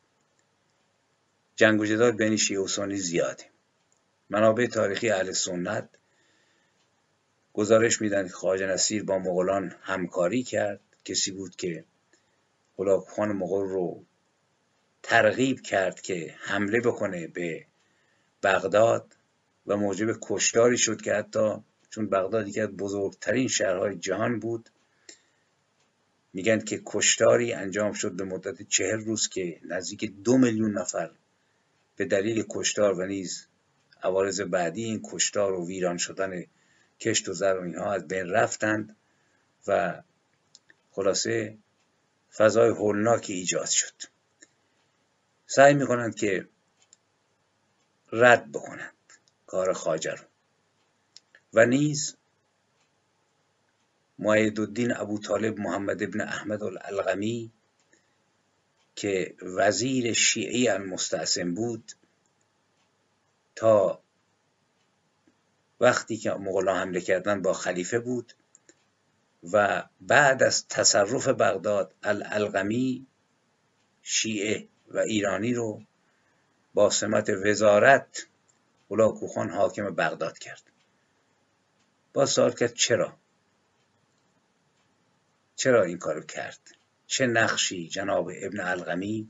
جنگ و جدال بین شیعه و سنی زیاده منابع تاریخی اهل سنت گزارش میدن که خواجه نصیر با مغولان همکاری کرد. کسی بود که خان مغول رو ترغیب کرد که حمله بکنه به بغداد و موجب کشتاری شد که حتی چون بغداد یکی از بزرگترین شهرهای جهان بود میگن که کشتاری انجام شد به مدت چهل روز که نزدیک دو میلیون نفر به دلیل کشتار و نیز عوارض بعدی این کشتار و ویران شدن کشت و زر و اینها از بین رفتند و خلاصه فضای هولناکی ایجاد شد. سعی می‌کنند که رد بکنند کار خاجه رو. و نیز معید الدین ابو طالب محمد ابن احمد الالغمی که وزیر شیعی المستعصم بود تا وقتی که مغلا حمله کردن با خلیفه بود و بعد از تصرف بغداد الالغمی شیعه و ایرانی رو با سمت وزارت هلاکوخان حاکم بغداد کرد. با سوال کرد چرا؟ چرا این کارو کرد؟ چه نقشی جناب ابن الغمی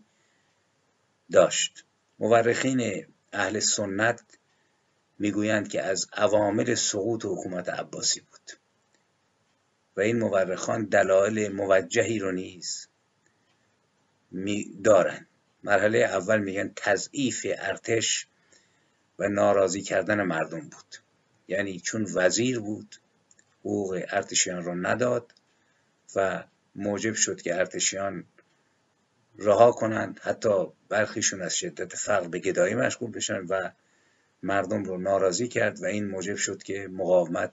داشت؟ مورخین اهل سنت می‌گویند که از عوامل سقوط حکومت عباسی بود. و این مورخان دلایل موجهی رو نیز دارند مرحله اول میگن تضعیف ارتش و ناراضی کردن مردم بود. یعنی چون وزیر بود حقوق ارتشیان رو نداد و موجب شد که ارتشیان رها کنند. حتی برخیشون از شدت فقر به گدایی مشغول بشن و مردم رو ناراضی کرد و این موجب شد که مقاومت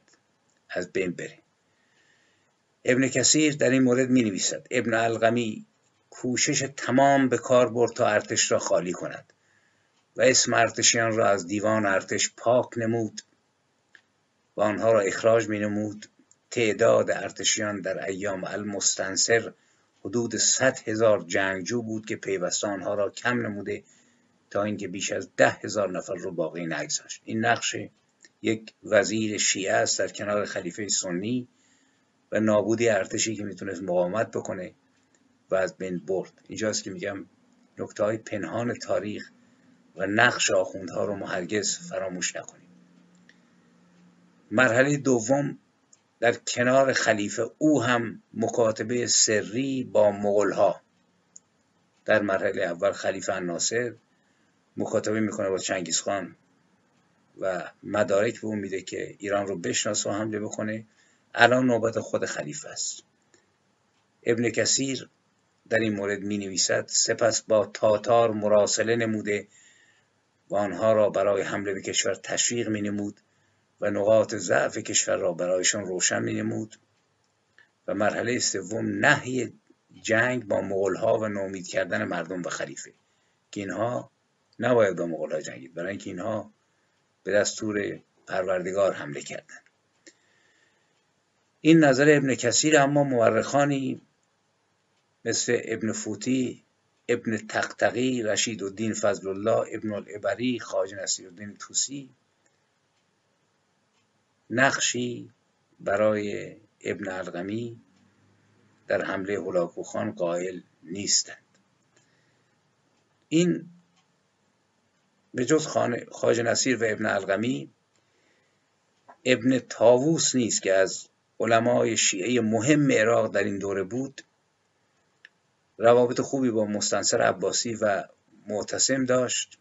از بین بره. ابن کثیر در این مورد می نویسد ابن القمی کوشش تمام به کار برد تا ارتش را خالی کند و اسم ارتشیان را از دیوان ارتش پاک نمود و آنها را اخراج می نمود تعداد ارتشیان در ایام المستنصر حدود 100 هزار جنگجو بود که پیوسته آنها را کم نموده تا اینکه بیش از ده هزار نفر رو باقی نگذاشت. این نقش یک وزیر شیعه است در کنار خلیفه سنی و نابودی ارتشی که می‌تونست مقاومت بکنه و از بین برد. اینجاست که میگم نکته های پنهان تاریخ و نقش آخوندها رو ما هرگز فراموش نکنیم. مرحله دوم در کنار خلیفه او هم مکاتبه سری با مغلها در مرحله اول خلیفه ناصر مخاطبه می‌کنه با چنگیز خان و مدارک به اون میده که ایران رو بشناسه و حمله بکنه. الان نوبت خود خلیفه است. ابن کثیر در این مورد می نویسد سپس با تاتار مراسله نموده و آنها را برای حمله به کشور تشویق می نمود و نقاط ضعف کشور را برایشان روشن می نمود و مرحله سوم نهی جنگ با مغلها و نومید کردن مردم به خلیفه که اینها نباید با مغلها جنگید برای اینکه اینها به دستور پروردگار حمله کردند. این نظر ابن کثیر اما مورخانی مثل ابن فوتی ابن تقتقی رشید الدین فضل الله ابن العبری خاج نصیر الدین توسی نقشی برای ابن القمی در حمله هلاکوخان قائل نیستند. این به جز خاج نصیر و ابن القمی ابن تاووس نیست که از علمای شیعه مهم عراق در این دوره بود. روابط خوبی با مستنصر عباسی و معتصم داشت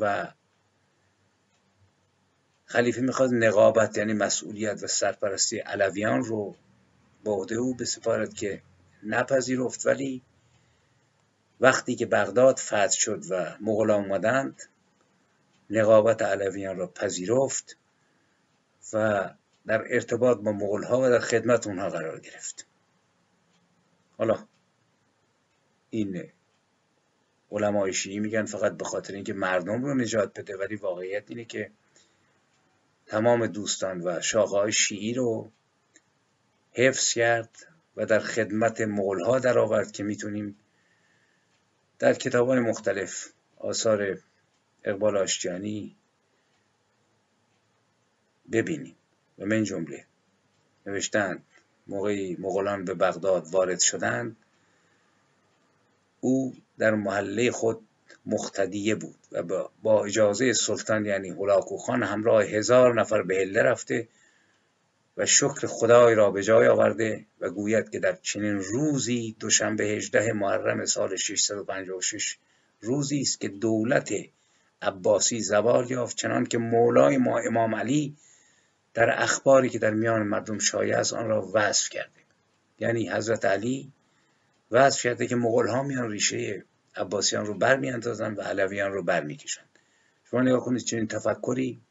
و خلیفه می‌خواد نقابت یعنی مسئولیت و سرپرستی علویان رو با عهده او بسپارد که نپذیرفت. ولی وقتی که بغداد فتح شد و مغلا اومدند نقابت علویان را پذیرفت و در ارتباط با مغول ها و در خدمت اونها قرار گرفت. حالا این علمای شیعی میگن فقط به خاطر اینکه مردم رو نجات بده ولی واقعیت اینه که تمام دوستان و شاخه شیعی رو حفظ کرد و در خدمت مغول ها در آورد که می‌تونیم در کتاب مختلف آثار اقبال آشتیانی ببینیم. و من جمله نوشتند موقعی مغولان به بغداد وارد شدند او در محله خود مختدیه بود و با اجازه سلطان یعنی هلاکو خان همراه هزار نفر به هله رفته و شکر خدای را به جای آورده و گوید که در چنین روزی دوشنبه 18 محرم سال 656 روزی است که دولت عباسی زوال یافت چنان که مولای ما امام علی در اخباری که در میان مردم شایع است آن را وصف کرده. یعنی حضرت علی وصف کرده که مغول ها میان ریشه عباسیان رو بر و علویان رو بر می‌کشن شما نگاه کنید چنین تفکری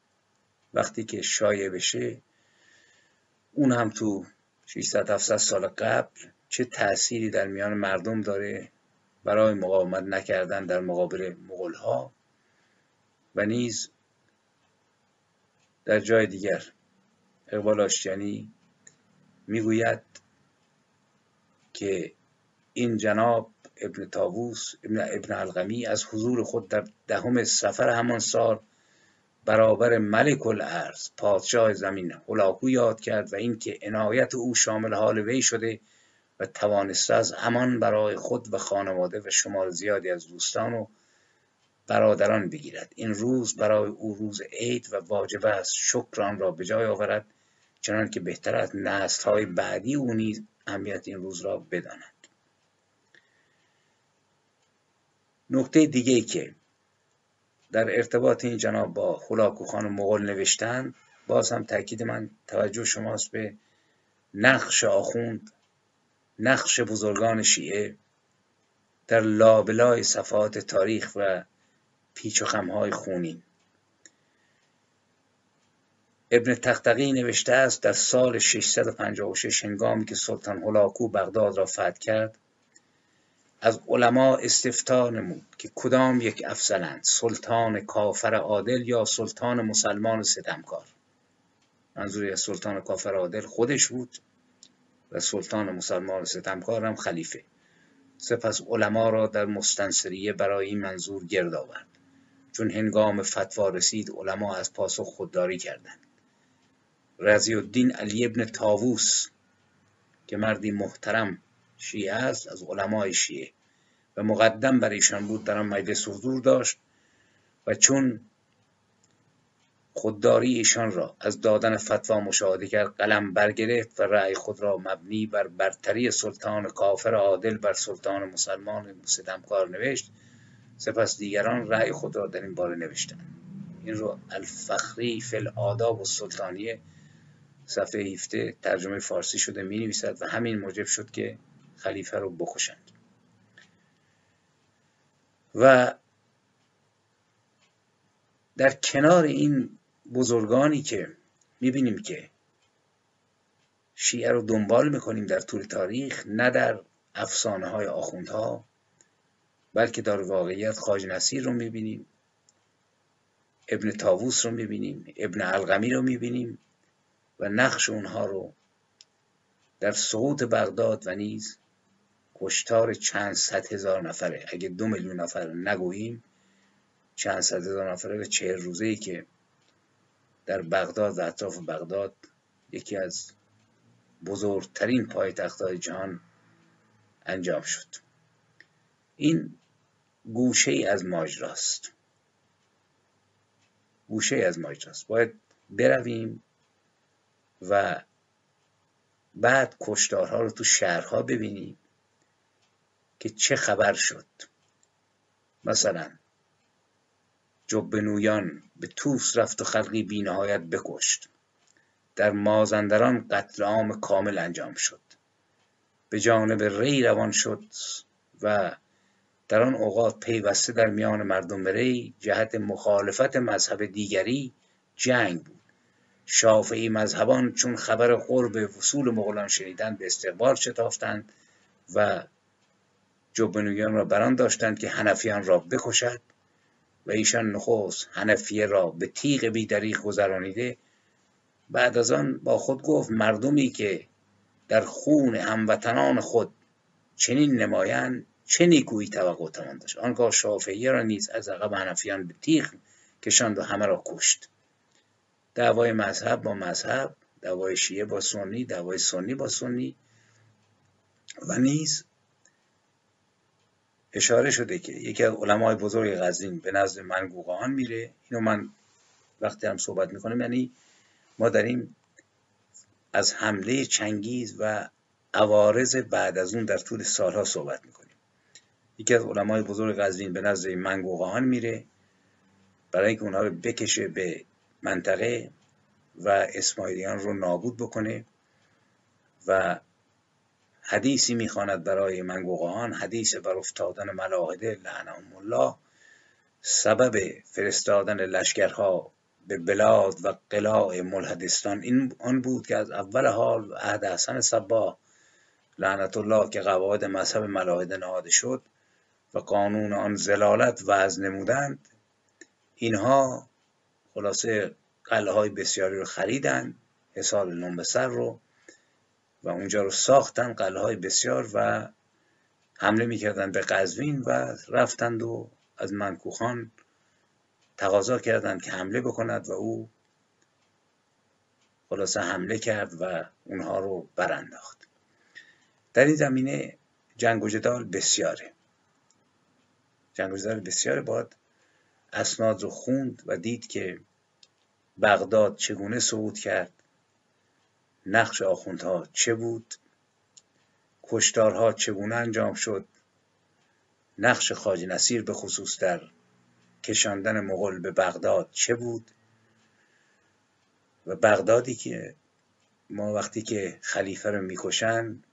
وقتی که شایع بشه اون هم تو 600 700 سال قبل چه تأثیری در میان مردم داره برای مقاومت نکردن در مقابل مغول ها و نیز در جای دیگر اقبال آشتیانی می‌گوید که این جناب ابن تاووس ابن, ابن الغمی از حضور خود در دهم سفر همان سال برابر ملک الارض پادشاه زمین هلاکو یاد کرد و اینکه عنایت او شامل حال وی شده و توانسته از همان برای خود و خانواده و شمار زیادی از دوستان و برادران بگیرد. این روز برای او روز عید و واجب است شکران را به جای آورد چنان که بهتر از نسل های بعدی او نیز اهمیت این روز را بدانند نکته دیگه که در ارتباط این جناب با خلاکو خان مغول نوشتن باز هم تاکید من توجه شماست به نقش آخوند نقش بزرگان شیعه در لابلای صفحات تاریخ و پیچ و خمهای خونین. ابن تختقی نوشته است در سال 656 هنگامی که سلطان هلاکو بغداد را فتح کرد از علما استفتا نمود که کدام یک افضلند سلطان کافر عادل یا سلطان مسلمان ستمکار؟ منظوری از سلطان کافر عادل خودش بود و سلطان مسلمان ستمکار هم خلیفه. سپس علما را در مستنصریه برای این منظور گرد آورد. چون هنگام فتوا رسید علما از پاسخ خودداری کردند. رضی الدین علی ابن تاووس که مردی محترم شیعه است از علمای شیعه. و مقدم بر ایشان بود در آن مجلس حضور داشت و چون خودداری ایشان را از دادن فتوا مشاهده کرد قلم برگرفت و رأی خود را مبنی بر برتری سلطان کافر عادل بر سلطان مسلمان ستمکار نوشت. سپس دیگران رأی خود را در این باره نوشتند. این رو الفخری فل آداب و سلطانیه صفحه 17 ترجمه فارسی شده می نویسد و همین موجب شد که خلیفه رو بکشند. و در کنار این بزرگانی که می‌بینیم که شیعه رو دنبال می‌کنیم در طول تاریخ نه در افسانه های آخوندها بلکه در واقعیت خاج نصیر رو می‌بینیم ابن تاووس رو می‌بینیم ابن القمی رو می‌بینیم و نقش اونها رو در سقوط بغداد و نیز کشتار چند صد هزار نفره. اگه دو میلیون نفر نگوییم چند صد هزار نفره به چهر روزه ای که در بغداد و اطراف بغداد یکی از بزرگترین پایتختهای جهان انجام شد. این گوشه ای از ماجراست. گوشه ای از ماجراست. باید برویم و بعد کشتارها رو تو شهرها ببینیم. که چه خبر شد. مثلا جبنویان به توس رفت و خلقی بینهایت بکشت. در مازندران قتل عام کامل انجام شد. به جانب ری روان شد و در آن اوقات پیوسته در میان مردم ری جهت مخالفت مذهب دیگری جنگ بود. شافعی مذهبان چون خبر قرب وصول مغولان شنیدند به استقبال شتافتند و جبنویان را بران داشتند که هنفیان را بکشد و ایشان نخست هنفیه را به تیغ بیدریق گذرانیده. بعد از آن با خود گفت مردمی که در خون هموطنان خود چنین نمایند چه نیکویی توقع توان داشت. آنگاه شافعیه را نیز از عقب هنفیان به تیغ کشاند و همه را کشت. دعوای مذهب با مذهب دعوای شیعه با سنی دعوای سنی با سنی و نیز اشاره شده که یکی از علمای بزرگ غزین به نزد منگوقان میره. اینو من وقتی هم صحبت می‌کنم یعنی ما داریم از حمله چنگیز و عوارض بعد از اون در طول سالها صحبت می‌کنیم. یکی از علمای بزرگ قزوین به نزد منگوقان میره. برای اینکه اونها رو بکشه به منطقه و اسماعیلیان رو نابود بکنه و حدیثی می‌خواند برای منگوقان حدیث بر افتادن ملاحده لعنهم الله سبب فرستادن لشکرها به بلاد و قلاع ملحدستان این آن بود که از اول حال عهد حسن صبا لعنت الله که قواعد مذهب ملاحده نهاده شد و قانون آن زلالت وضع نمودند اینها خلاصه قلعه های بسیاری رو خریدن حسال نومبسر رو و اونجا رو ساختن قلعه بسیار و حمله می‌کردن به قزوین و رفتند و از منکوخان تقاضا کردند که حمله بکند و او خلاصه حمله کرد و اونها رو برانداخت. در این زمینه جنگ و جدال بسیاره. جنگ و جدال بسیاره باید اسناد رو خوند و دید که بغداد چگونه صعود کرد نقش آخوندها چه بود؟ کشتارها چگونه انجام شد؟ نقش خاج نصیر به خصوص در کشاندن مغول به بغداد چه بود؟ و بغدادی که ما وقتی که خلیفه رو می‌کشند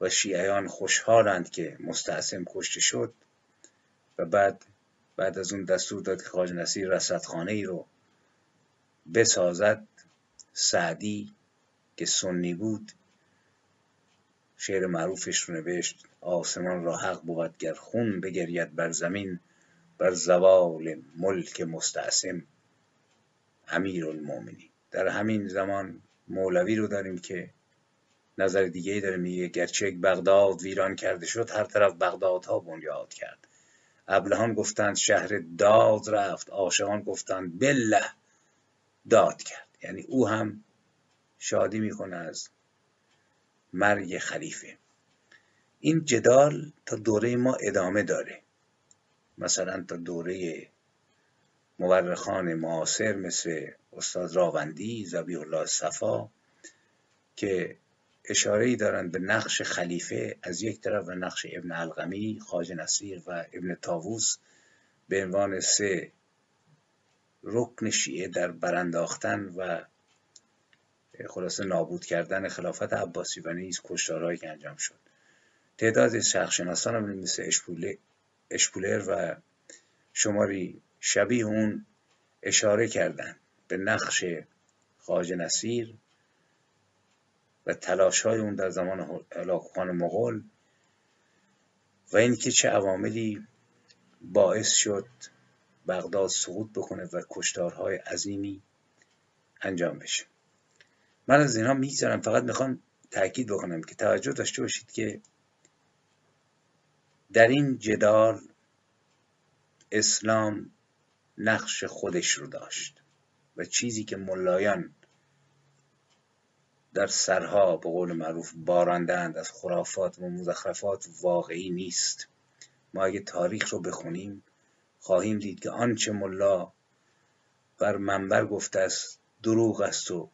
و شیعیان خوشحالند که مستعصم کشته شد و بعد بعد از اون دستور داد که خاج نصیر رصدخانه ای رو بسازد سعدی که سنی بود شعر معروفش رو نوشت آسمان را حق بود گر خون بگرید بر زمین بر زوال ملک مستعصم امیر المومنی در همین زمان مولوی رو داریم که نظر دیگه داره میگه گرچه بغداد ویران کرده شد هر طرف بغدادها بنیاد کرد. ابلهان گفتند شهر داد رفت عاشقان گفتند بله داد کرد. یعنی او هم شادی می‌کنه از مرگ خلیفه. این جدال تا دوره ما ادامه داره. مثلا تا دوره مورخان معاصر مثل استاد راوندی زبی الله صفا که اشاره ای دارند به نقش خلیفه از یک طرف و نقش ابن القمی، خاج نصیر و ابن تاووس به عنوان سه رکن شیعه در برانداختن و خلاصه نابود کردن خلافت عباسی و نیز کشتارهایی که انجام شد. تعداد شخصشناسان مثل اشپولر و شماری شبیه اون اشاره کردند به نقش خاج نصیر و تلاش های اون در زمان هلاکوخان مغول و اینکه چه عواملی باعث شد بغداد سقوط بکنه و کشتارهای عظیمی انجام بشه. من از اینها می‌گذارم فقط می‌خوام تاکید بکنم که توجه داشته باشید که در این جدال اسلام نقش خودش رو داشت و چیزی که ملایان در سرها به قول معروف باراندند از خرافات و مزخرفات واقعی نیست. ما اگه تاریخ رو بخونیم خواهیم دید که آنچه ملا بر منبر گفته است دروغ است و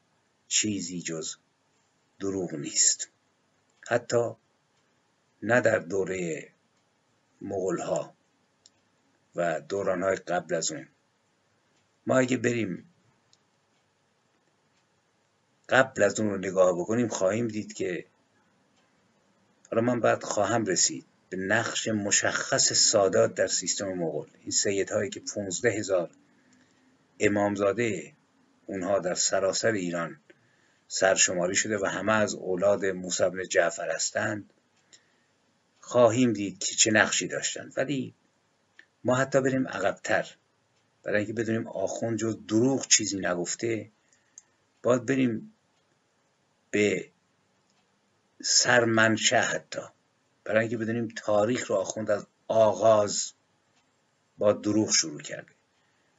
چیزی جز دروغ نیست. حتی نه در دوره مغول ها و دوران های قبل از اون. ما اگه بریم قبل از اون رو نگاه بکنیم خواهیم دید که حالا من بعد خواهم رسید. به نقش مشخص سادات در سیستم مغول. این سید هایی که 15 هزار امامزاده اونها در سراسر ایران سرشماری شده و همه از اولاد موسی بن جعفر هستند خواهیم دید که چه نقشی داشتند. ولی ما حتی بریم عقبتر. برای اینکه بدونیم آخوند جز دروغ چیزی نگفته باید بریم به سرمنشه حتی. برای اینکه بدونیم تاریخ رو آخوند از آغاز با دروغ شروع کرده.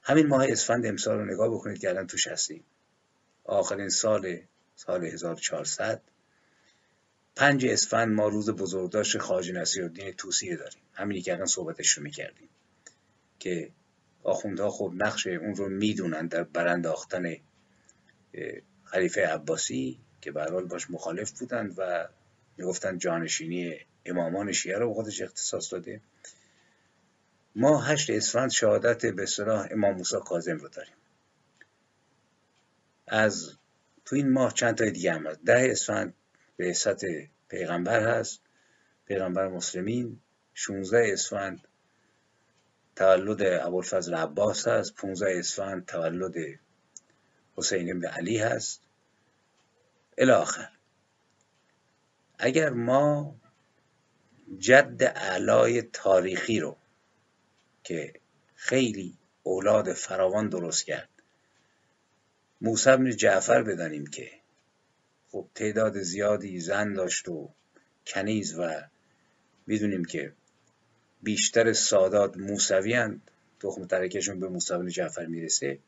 همین ماه اسفند امسال رو نگاه بکنید که الان توش هستیم. آخرین سال سال 1400 پنج اسفند ما روز بزرگداشت خواجه نصیرالدین توصیه داریم. همینی که الان صحبتش رو می‌کردیم. که آخوندها خب نقش اون رو می‌دونن در برانداختن خلیفه عباسی که به باش مخالف بودند و می‌گفتن جانشینی امامان شیعه رو خودش اختصاص داده. ما هشت اسفند شهادت به صلاح امام موسی کاظم رو داریم. از تو این ماه چند تا دیگه هم هست؟ ده اسفند به پیغمبر هست پیغمبر مسلمین. 16 اسفند تولد ابوالفضل عباس هست 15 اسفند تولد حسین بن علی هست. الاخر اگر ما جد علای تاریخی رو که خیلی اولاد فراوان درست کرد. موسی بن جعفر بدانیم که خب تعداد زیادی زن داشت و کنیز و می‌دونیم که بیشتر سادات موسوی هند. تخم ترکشون به موسی بن جعفر می‌رسه.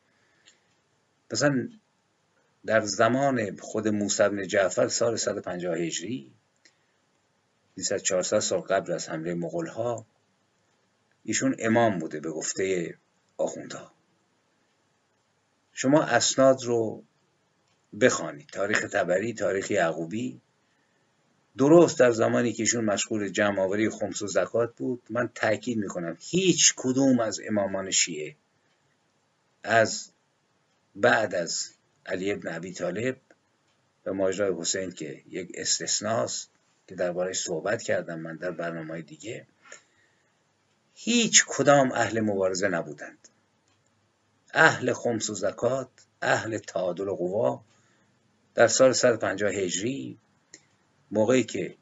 مثلا در زمان خود موسی بن جعفر سال 150 هجری 400 سال قبل از حمله مغول ها ایشون امام بوده به گفته آخوندها. شما اسناد رو بخوانید. تاریخ تبری تاریخ یعقوبی. درست در زمانی که ایشون مشغول جمع آوری خمس و زکات بود من تاکید می‌کنم هیچ کدوم از امامان شیعه از بعد از علی ابن ابی طالب و ماجرای حسین که یک استثناست که دربارش صحبت کردم من در برنامه دیگه هیچ کدام اهل مبارزه نبودند. اهل خمس و زکات اهل تعادل و قوا در سال 150 هجری موقعی که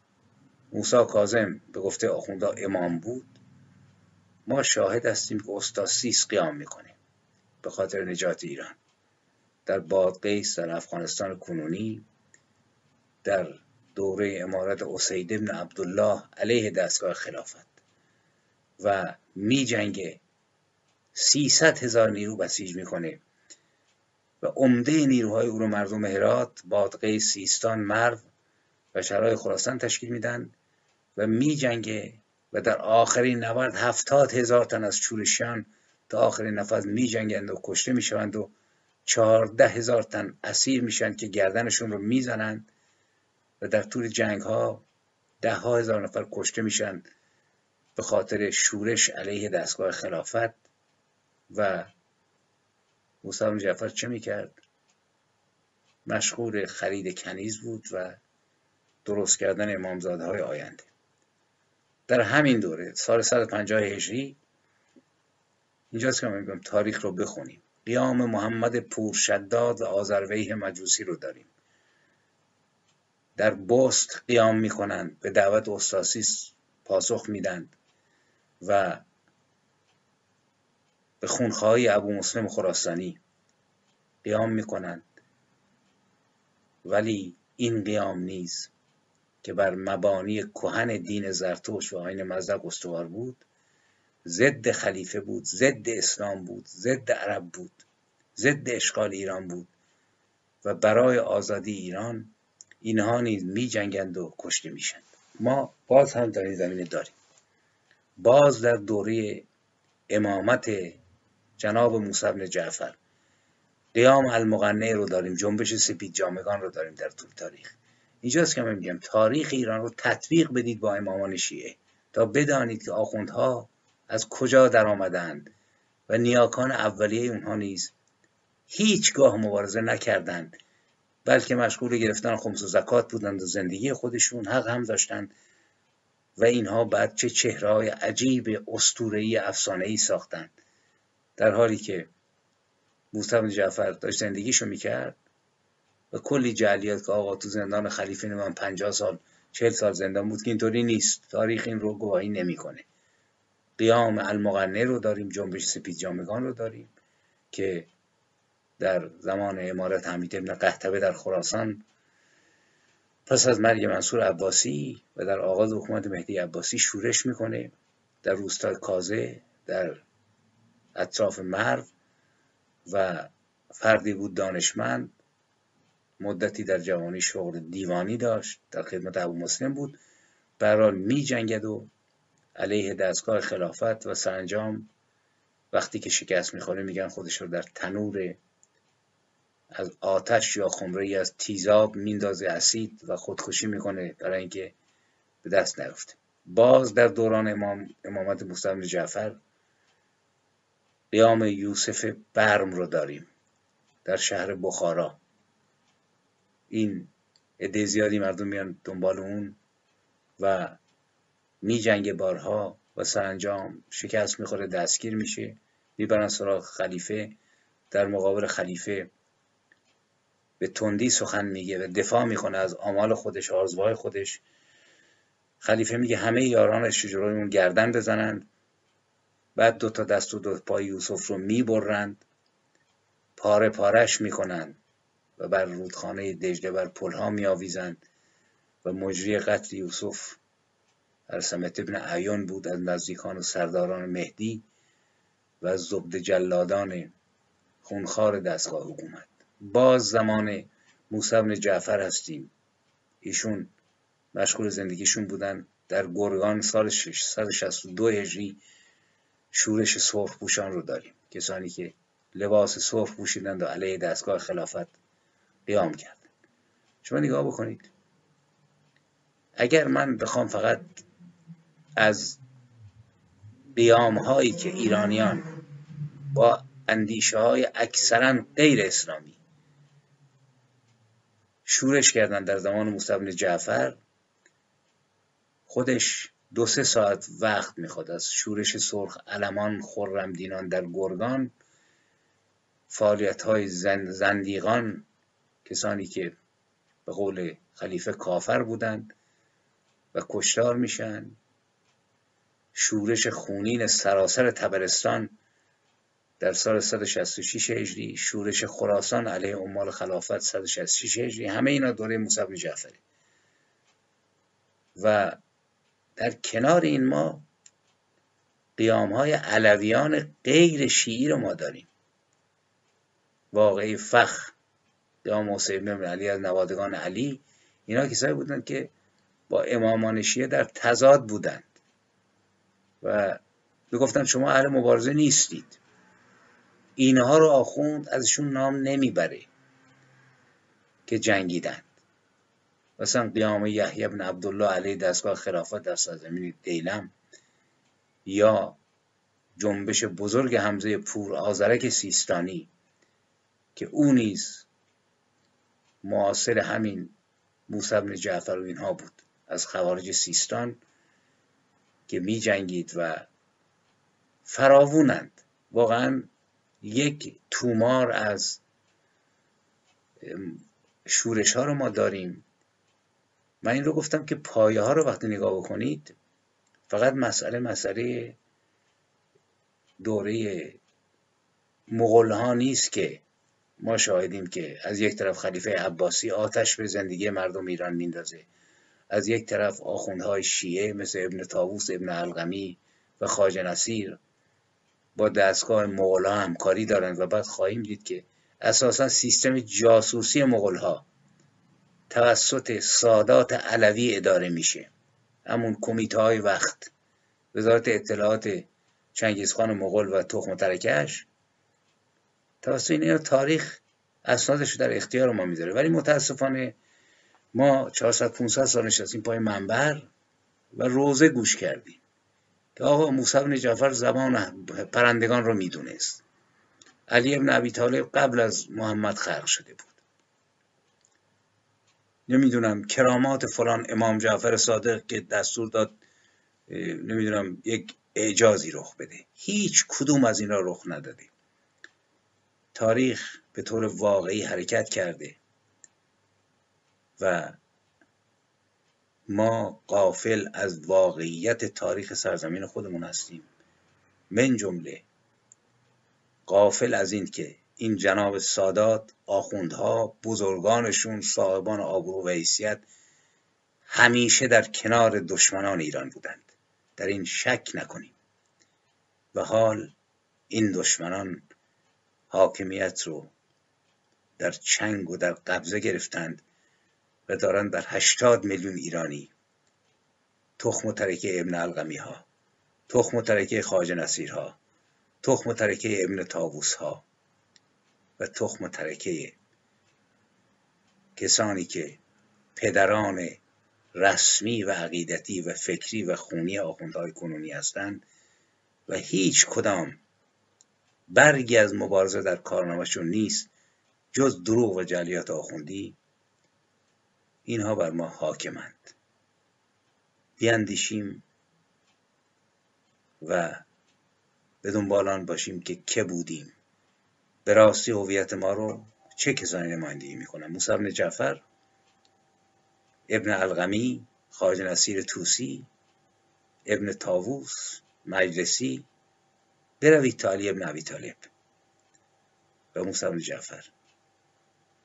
موسی کاظم به گفته آخوندا امام بود ما شاهد هستیم که استاد سیس قیام می‌کنه به خاطر نجات ایران. در بادقیس در افغانستان کنونی در دوره امارت اسید ابن عبدالله علیه دستگاه خلافت و می جنگه سیصد هزار نیرو بسیج می‌کنه و عمده نیروهای او رو مردم هرات، بادقه سیستان، مرو و شهرهای خراسان تشکیل میدن و می جنگه و در آخرین نبرد هفتاد هزار تن از چورشیان تا آخرین نفس می جنگند و کشته می شوند و چهارده هزار تن اسیر میشن که گردنشون رو می‌زنند. و در طول جنگ ها ده ها هزار نفر کشته میشن به خاطر شورش علیه دستگاه خلافت و موسی جعفر چه می‌کرد؟ مشغول خرید کنیز بود و درست کردن امامزاده های آینده. در همین دوره سال 150 هجری اینجاست که میگم؟ تاریخ رو بخونیم. قیام محمد پورشداد و آذرویه مجوسی رو داریم. در بست قیام می‌کنند به دعوت استاسیس پاسخ میدند و به خونخواهی ابو مسلم خراسانی قیام می‌کنند. ولی این قیام نیز که بر مبانی کهن دین زرتوش و آین مذهب استوار بود. ضد خلیفه بود ضد اسلام بود ضد عرب بود ضد اشغال ایران بود و برای آزادی ایران اینها نیز می جنگند و کشته میشند ما باز هم در این زمینه داریم. باز در دوره امامت جناب موسی بن جعفر قیام المغنه رو داریم جنبش سپید جامگان رو داریم در طول تاریخ. اینجاست که من میگم تاریخ ایران رو تطبیق بدید با امامان شیعه تا بدانید که آخوندها از کجا در آمدند و نیاکان اولیه اونها نیز هیچگاه مبارزه نکردند. بلکه مشغول گرفتن خمس و زکات بودند و زندگی خودشون حق هم داشتند. و اینها بعد چه چهرهای عجیب اسطوره‌ای افسانه‌ای ساختند. در حالی که موسی جعفر داشت زندگیشو می‌کرد و کلی جعلیات که آقا تو زندان خلیفه من 50 سال 40 سال زندان بود که اینطوری نیست. تاریخ این رو گواهی نمی‌کنه. قیام المغنه رو داریم جنبش سپید جامگان رو داریم که در زمان امارت حمید ابن قهتبه در خراسان پس از مرگ منصور عباسی و در آغاز حکومت مهدی عباسی شورش می‌کنه در روستای کازه در اطراف مرو و فردی بود دانشمند. مدتی در جوانی شغل دیوانی داشت در خدمت ابو مسلم بود. برحال می جنگد و علیه دستگاه خلافت و سرانجام وقتی که شکست می‌خوره میگن خودش رو در تنور از آتش یا خمره از تیزاب میندازه اسید و خودکشی می‌کنه برای اینکه به دست نیفته باز در دوران امام امامت موسی جعفر قیام یوسف برم رو داریم در شهر بخارا. این عده زیادی مردم میان دنبال اون و می جنگ بارها و سرانجام شکست می‌خوره دستگیر میشه می‌برن سراغ خلیفه. در مقابل خلیفه به تندی سخن میگه و دفاع می‌کنه از آمال خودش آرزوهای خودش. خلیفه میگه همه یارانش اون گردن بزنند بعد دو تا دست و دو پای یوسف رو می‌برند. پاره پارش می‌کنند و بر رودخانه دجله بر پلها میآویزند و مجری قتل یوسف ارسمت ابن عیون بود از نزدیکان و سرداران مهدی و از زبد جلادان خونخوار دستگاه حکومت. باز زمان موسی بن جعفر هستیم. ایشون مشغول زندگیشون بودن در گرگان سال 662 هجری شورش سرخ پوشان رو داریم. کسانی که لباس سرخ پوشیدند و علیه دستگاه خلافت قیام کردند شما نگاه بکنید. اگر من بخوام فقط از قیام هایی که ایرانیان با اندیشه های اکثرا غیر اسلامی شورش کردن در زمان موسی جعفر. خودش دو سه ساعت وقت می‌خواد از شورش سرخ علمان خرم دینان در گرگان. فعالیت های زندیقان کسانی که به قول خلیفه کافر بودند و کشتار میشن. شورش خونین سراسر تبرستان در سال 166 هجری شورش خراسان علیه عمال خلافت 166 هجری همه اینا دوره موسی جعفری. و در کنار این ما قیام های علویان غیر شیعی رو ما داریم. واقعی فخ قیام حسین بن علی از نوادگان علی اینا کسایی بودند که با امامان شیعه در تضاد بودند. و می‌گفتن شما اهل مبارزه نیستید. اینها رو آخوند ازشون نام نمی‌بره که جنگیدند. مثلا قیام یحیی بن عبدالله علیه دستگاه خلافت در سرزمین دیلم یا جنبش بزرگ حمزه پور آزرک سیستانی که او نیز معاصر همین موسی بن جعفر و اینها بود. از خوارج سیستان که می جنگید و فراوونند. واقعا یک تومار از شورش ها رو ما داریم. من این رو گفتم که پایه ها رو وقتی نگاه بکنید فقط مسئله مسئله دوره مغول ها نیست که ما شاهدیم که از یک طرف خلیفه عباسی آتش به زندگی مردم ایران میندازه از یک طرف آخوندهای شیعه مثل ابن تاووس ابن القمی و خاج نصیر با دستگاه مغول ها همکاری دارند و بعد خواهیم دید که اساسا سیستم جاسوسی مغول ها توسط سادات علوی اداره میشه. همون کمیته های وقت وزارت اطلاعات چنگیزخان مغول و تخم ترکش توسط این تاریخ اسنادش در اختیار ما می‌ذاره. ولی متاسفانه ما 400 500 سال نشستیم پای منبر و روزه گوش کردیم. که آقا موسی بن جعفر زبان پرندگان رو می‌دونست. علی ابن ابی طالب قبل از محمد خلق شده بود. نمی‌دونم کرامات فلان امام جعفر صادق که دستور داد نمی‌دونم یک اعجازی رخ بده. هیچ کدوم از اینا رخ نداده. تاریخ به طور واقعی حرکت کرده و ما قافل از واقعیت تاریخ سرزمین خودمون هستیم. من جمله قافل از این که این جناب سادات آخوندها بزرگانشون صاحبان آبرو و حیثیت همیشه در کنار دشمنان ایران بودند. در این شک نکنیم. و حال این دشمنان حاکمیت رو در چنگ و در قبضه گرفتند. و دارند بر هشتاد میلیون ایرانی. تخم و ترکه ابن القمی ها تخم و ترکه خاج نصیر ها تخم و ترکه ابن تاووس ها و تخم و ترکه کسانی که پدران رسمی و عقیدتی و فکری و خونی آخوندهای کنونی هستند و هیچ کدام برگی از مبارزه در کارنامهشون نیست جز دروغ و جلیات آخوندی اینها بر ما حاکمند. بیاندیشیم و به دنبال باشیم که که بودیم. به راستی هویت ما رو چه کسانی نمایندگی می‌کنن؟ موسی بن جعفر ابن القمی خارج نصیر توسی ابن تاووس مجلسی بروید تا علی ابن ابی طالب و موسی بن جعفر.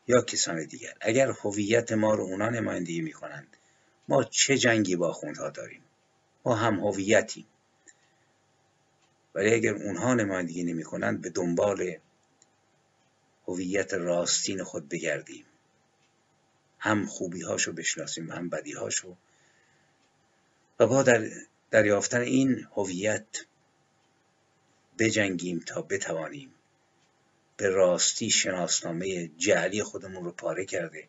یا کسان دیگر. اگر هویت ما رو اونا نمایندگی می‌کنند ما چه جنگی با خوندها داریم؟ ما هم هویتیم. ولی اگر اونها نمایندگی نمی‌کنند به دنبال هویت راستین خود بگردیم. هم خوبی هاشو بشناسیم هم بدی هاشو و با در دریافتن این هویت بجنگیم تا بتوانیم به راستی شناسنامه جعلی خودمون رو پاره کرده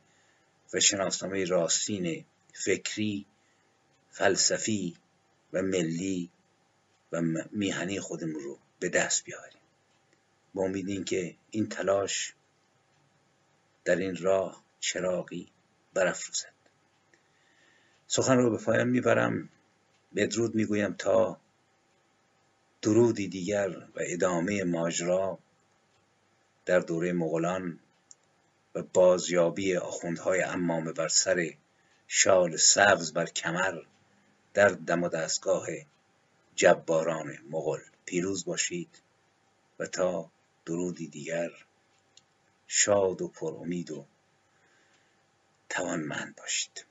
و شناسنامه راستین فکری فلسفی و ملی و میهنی خودمون رو به دست بیاریم با امید که این تلاش در این راه چراغی برافروزد. سخن رو به پایان می‌برم. بدرود می‌گویم تا درودی دیگر و ادامه ماجرا. در دوره مغولان و بازیابی آخوندهای امامه بر سر شال سبز بر کمر در دم و دستگاه جباران مغول. پیروز باشید و تا درودی دیگر شاد و پر امید و توانمند باشید.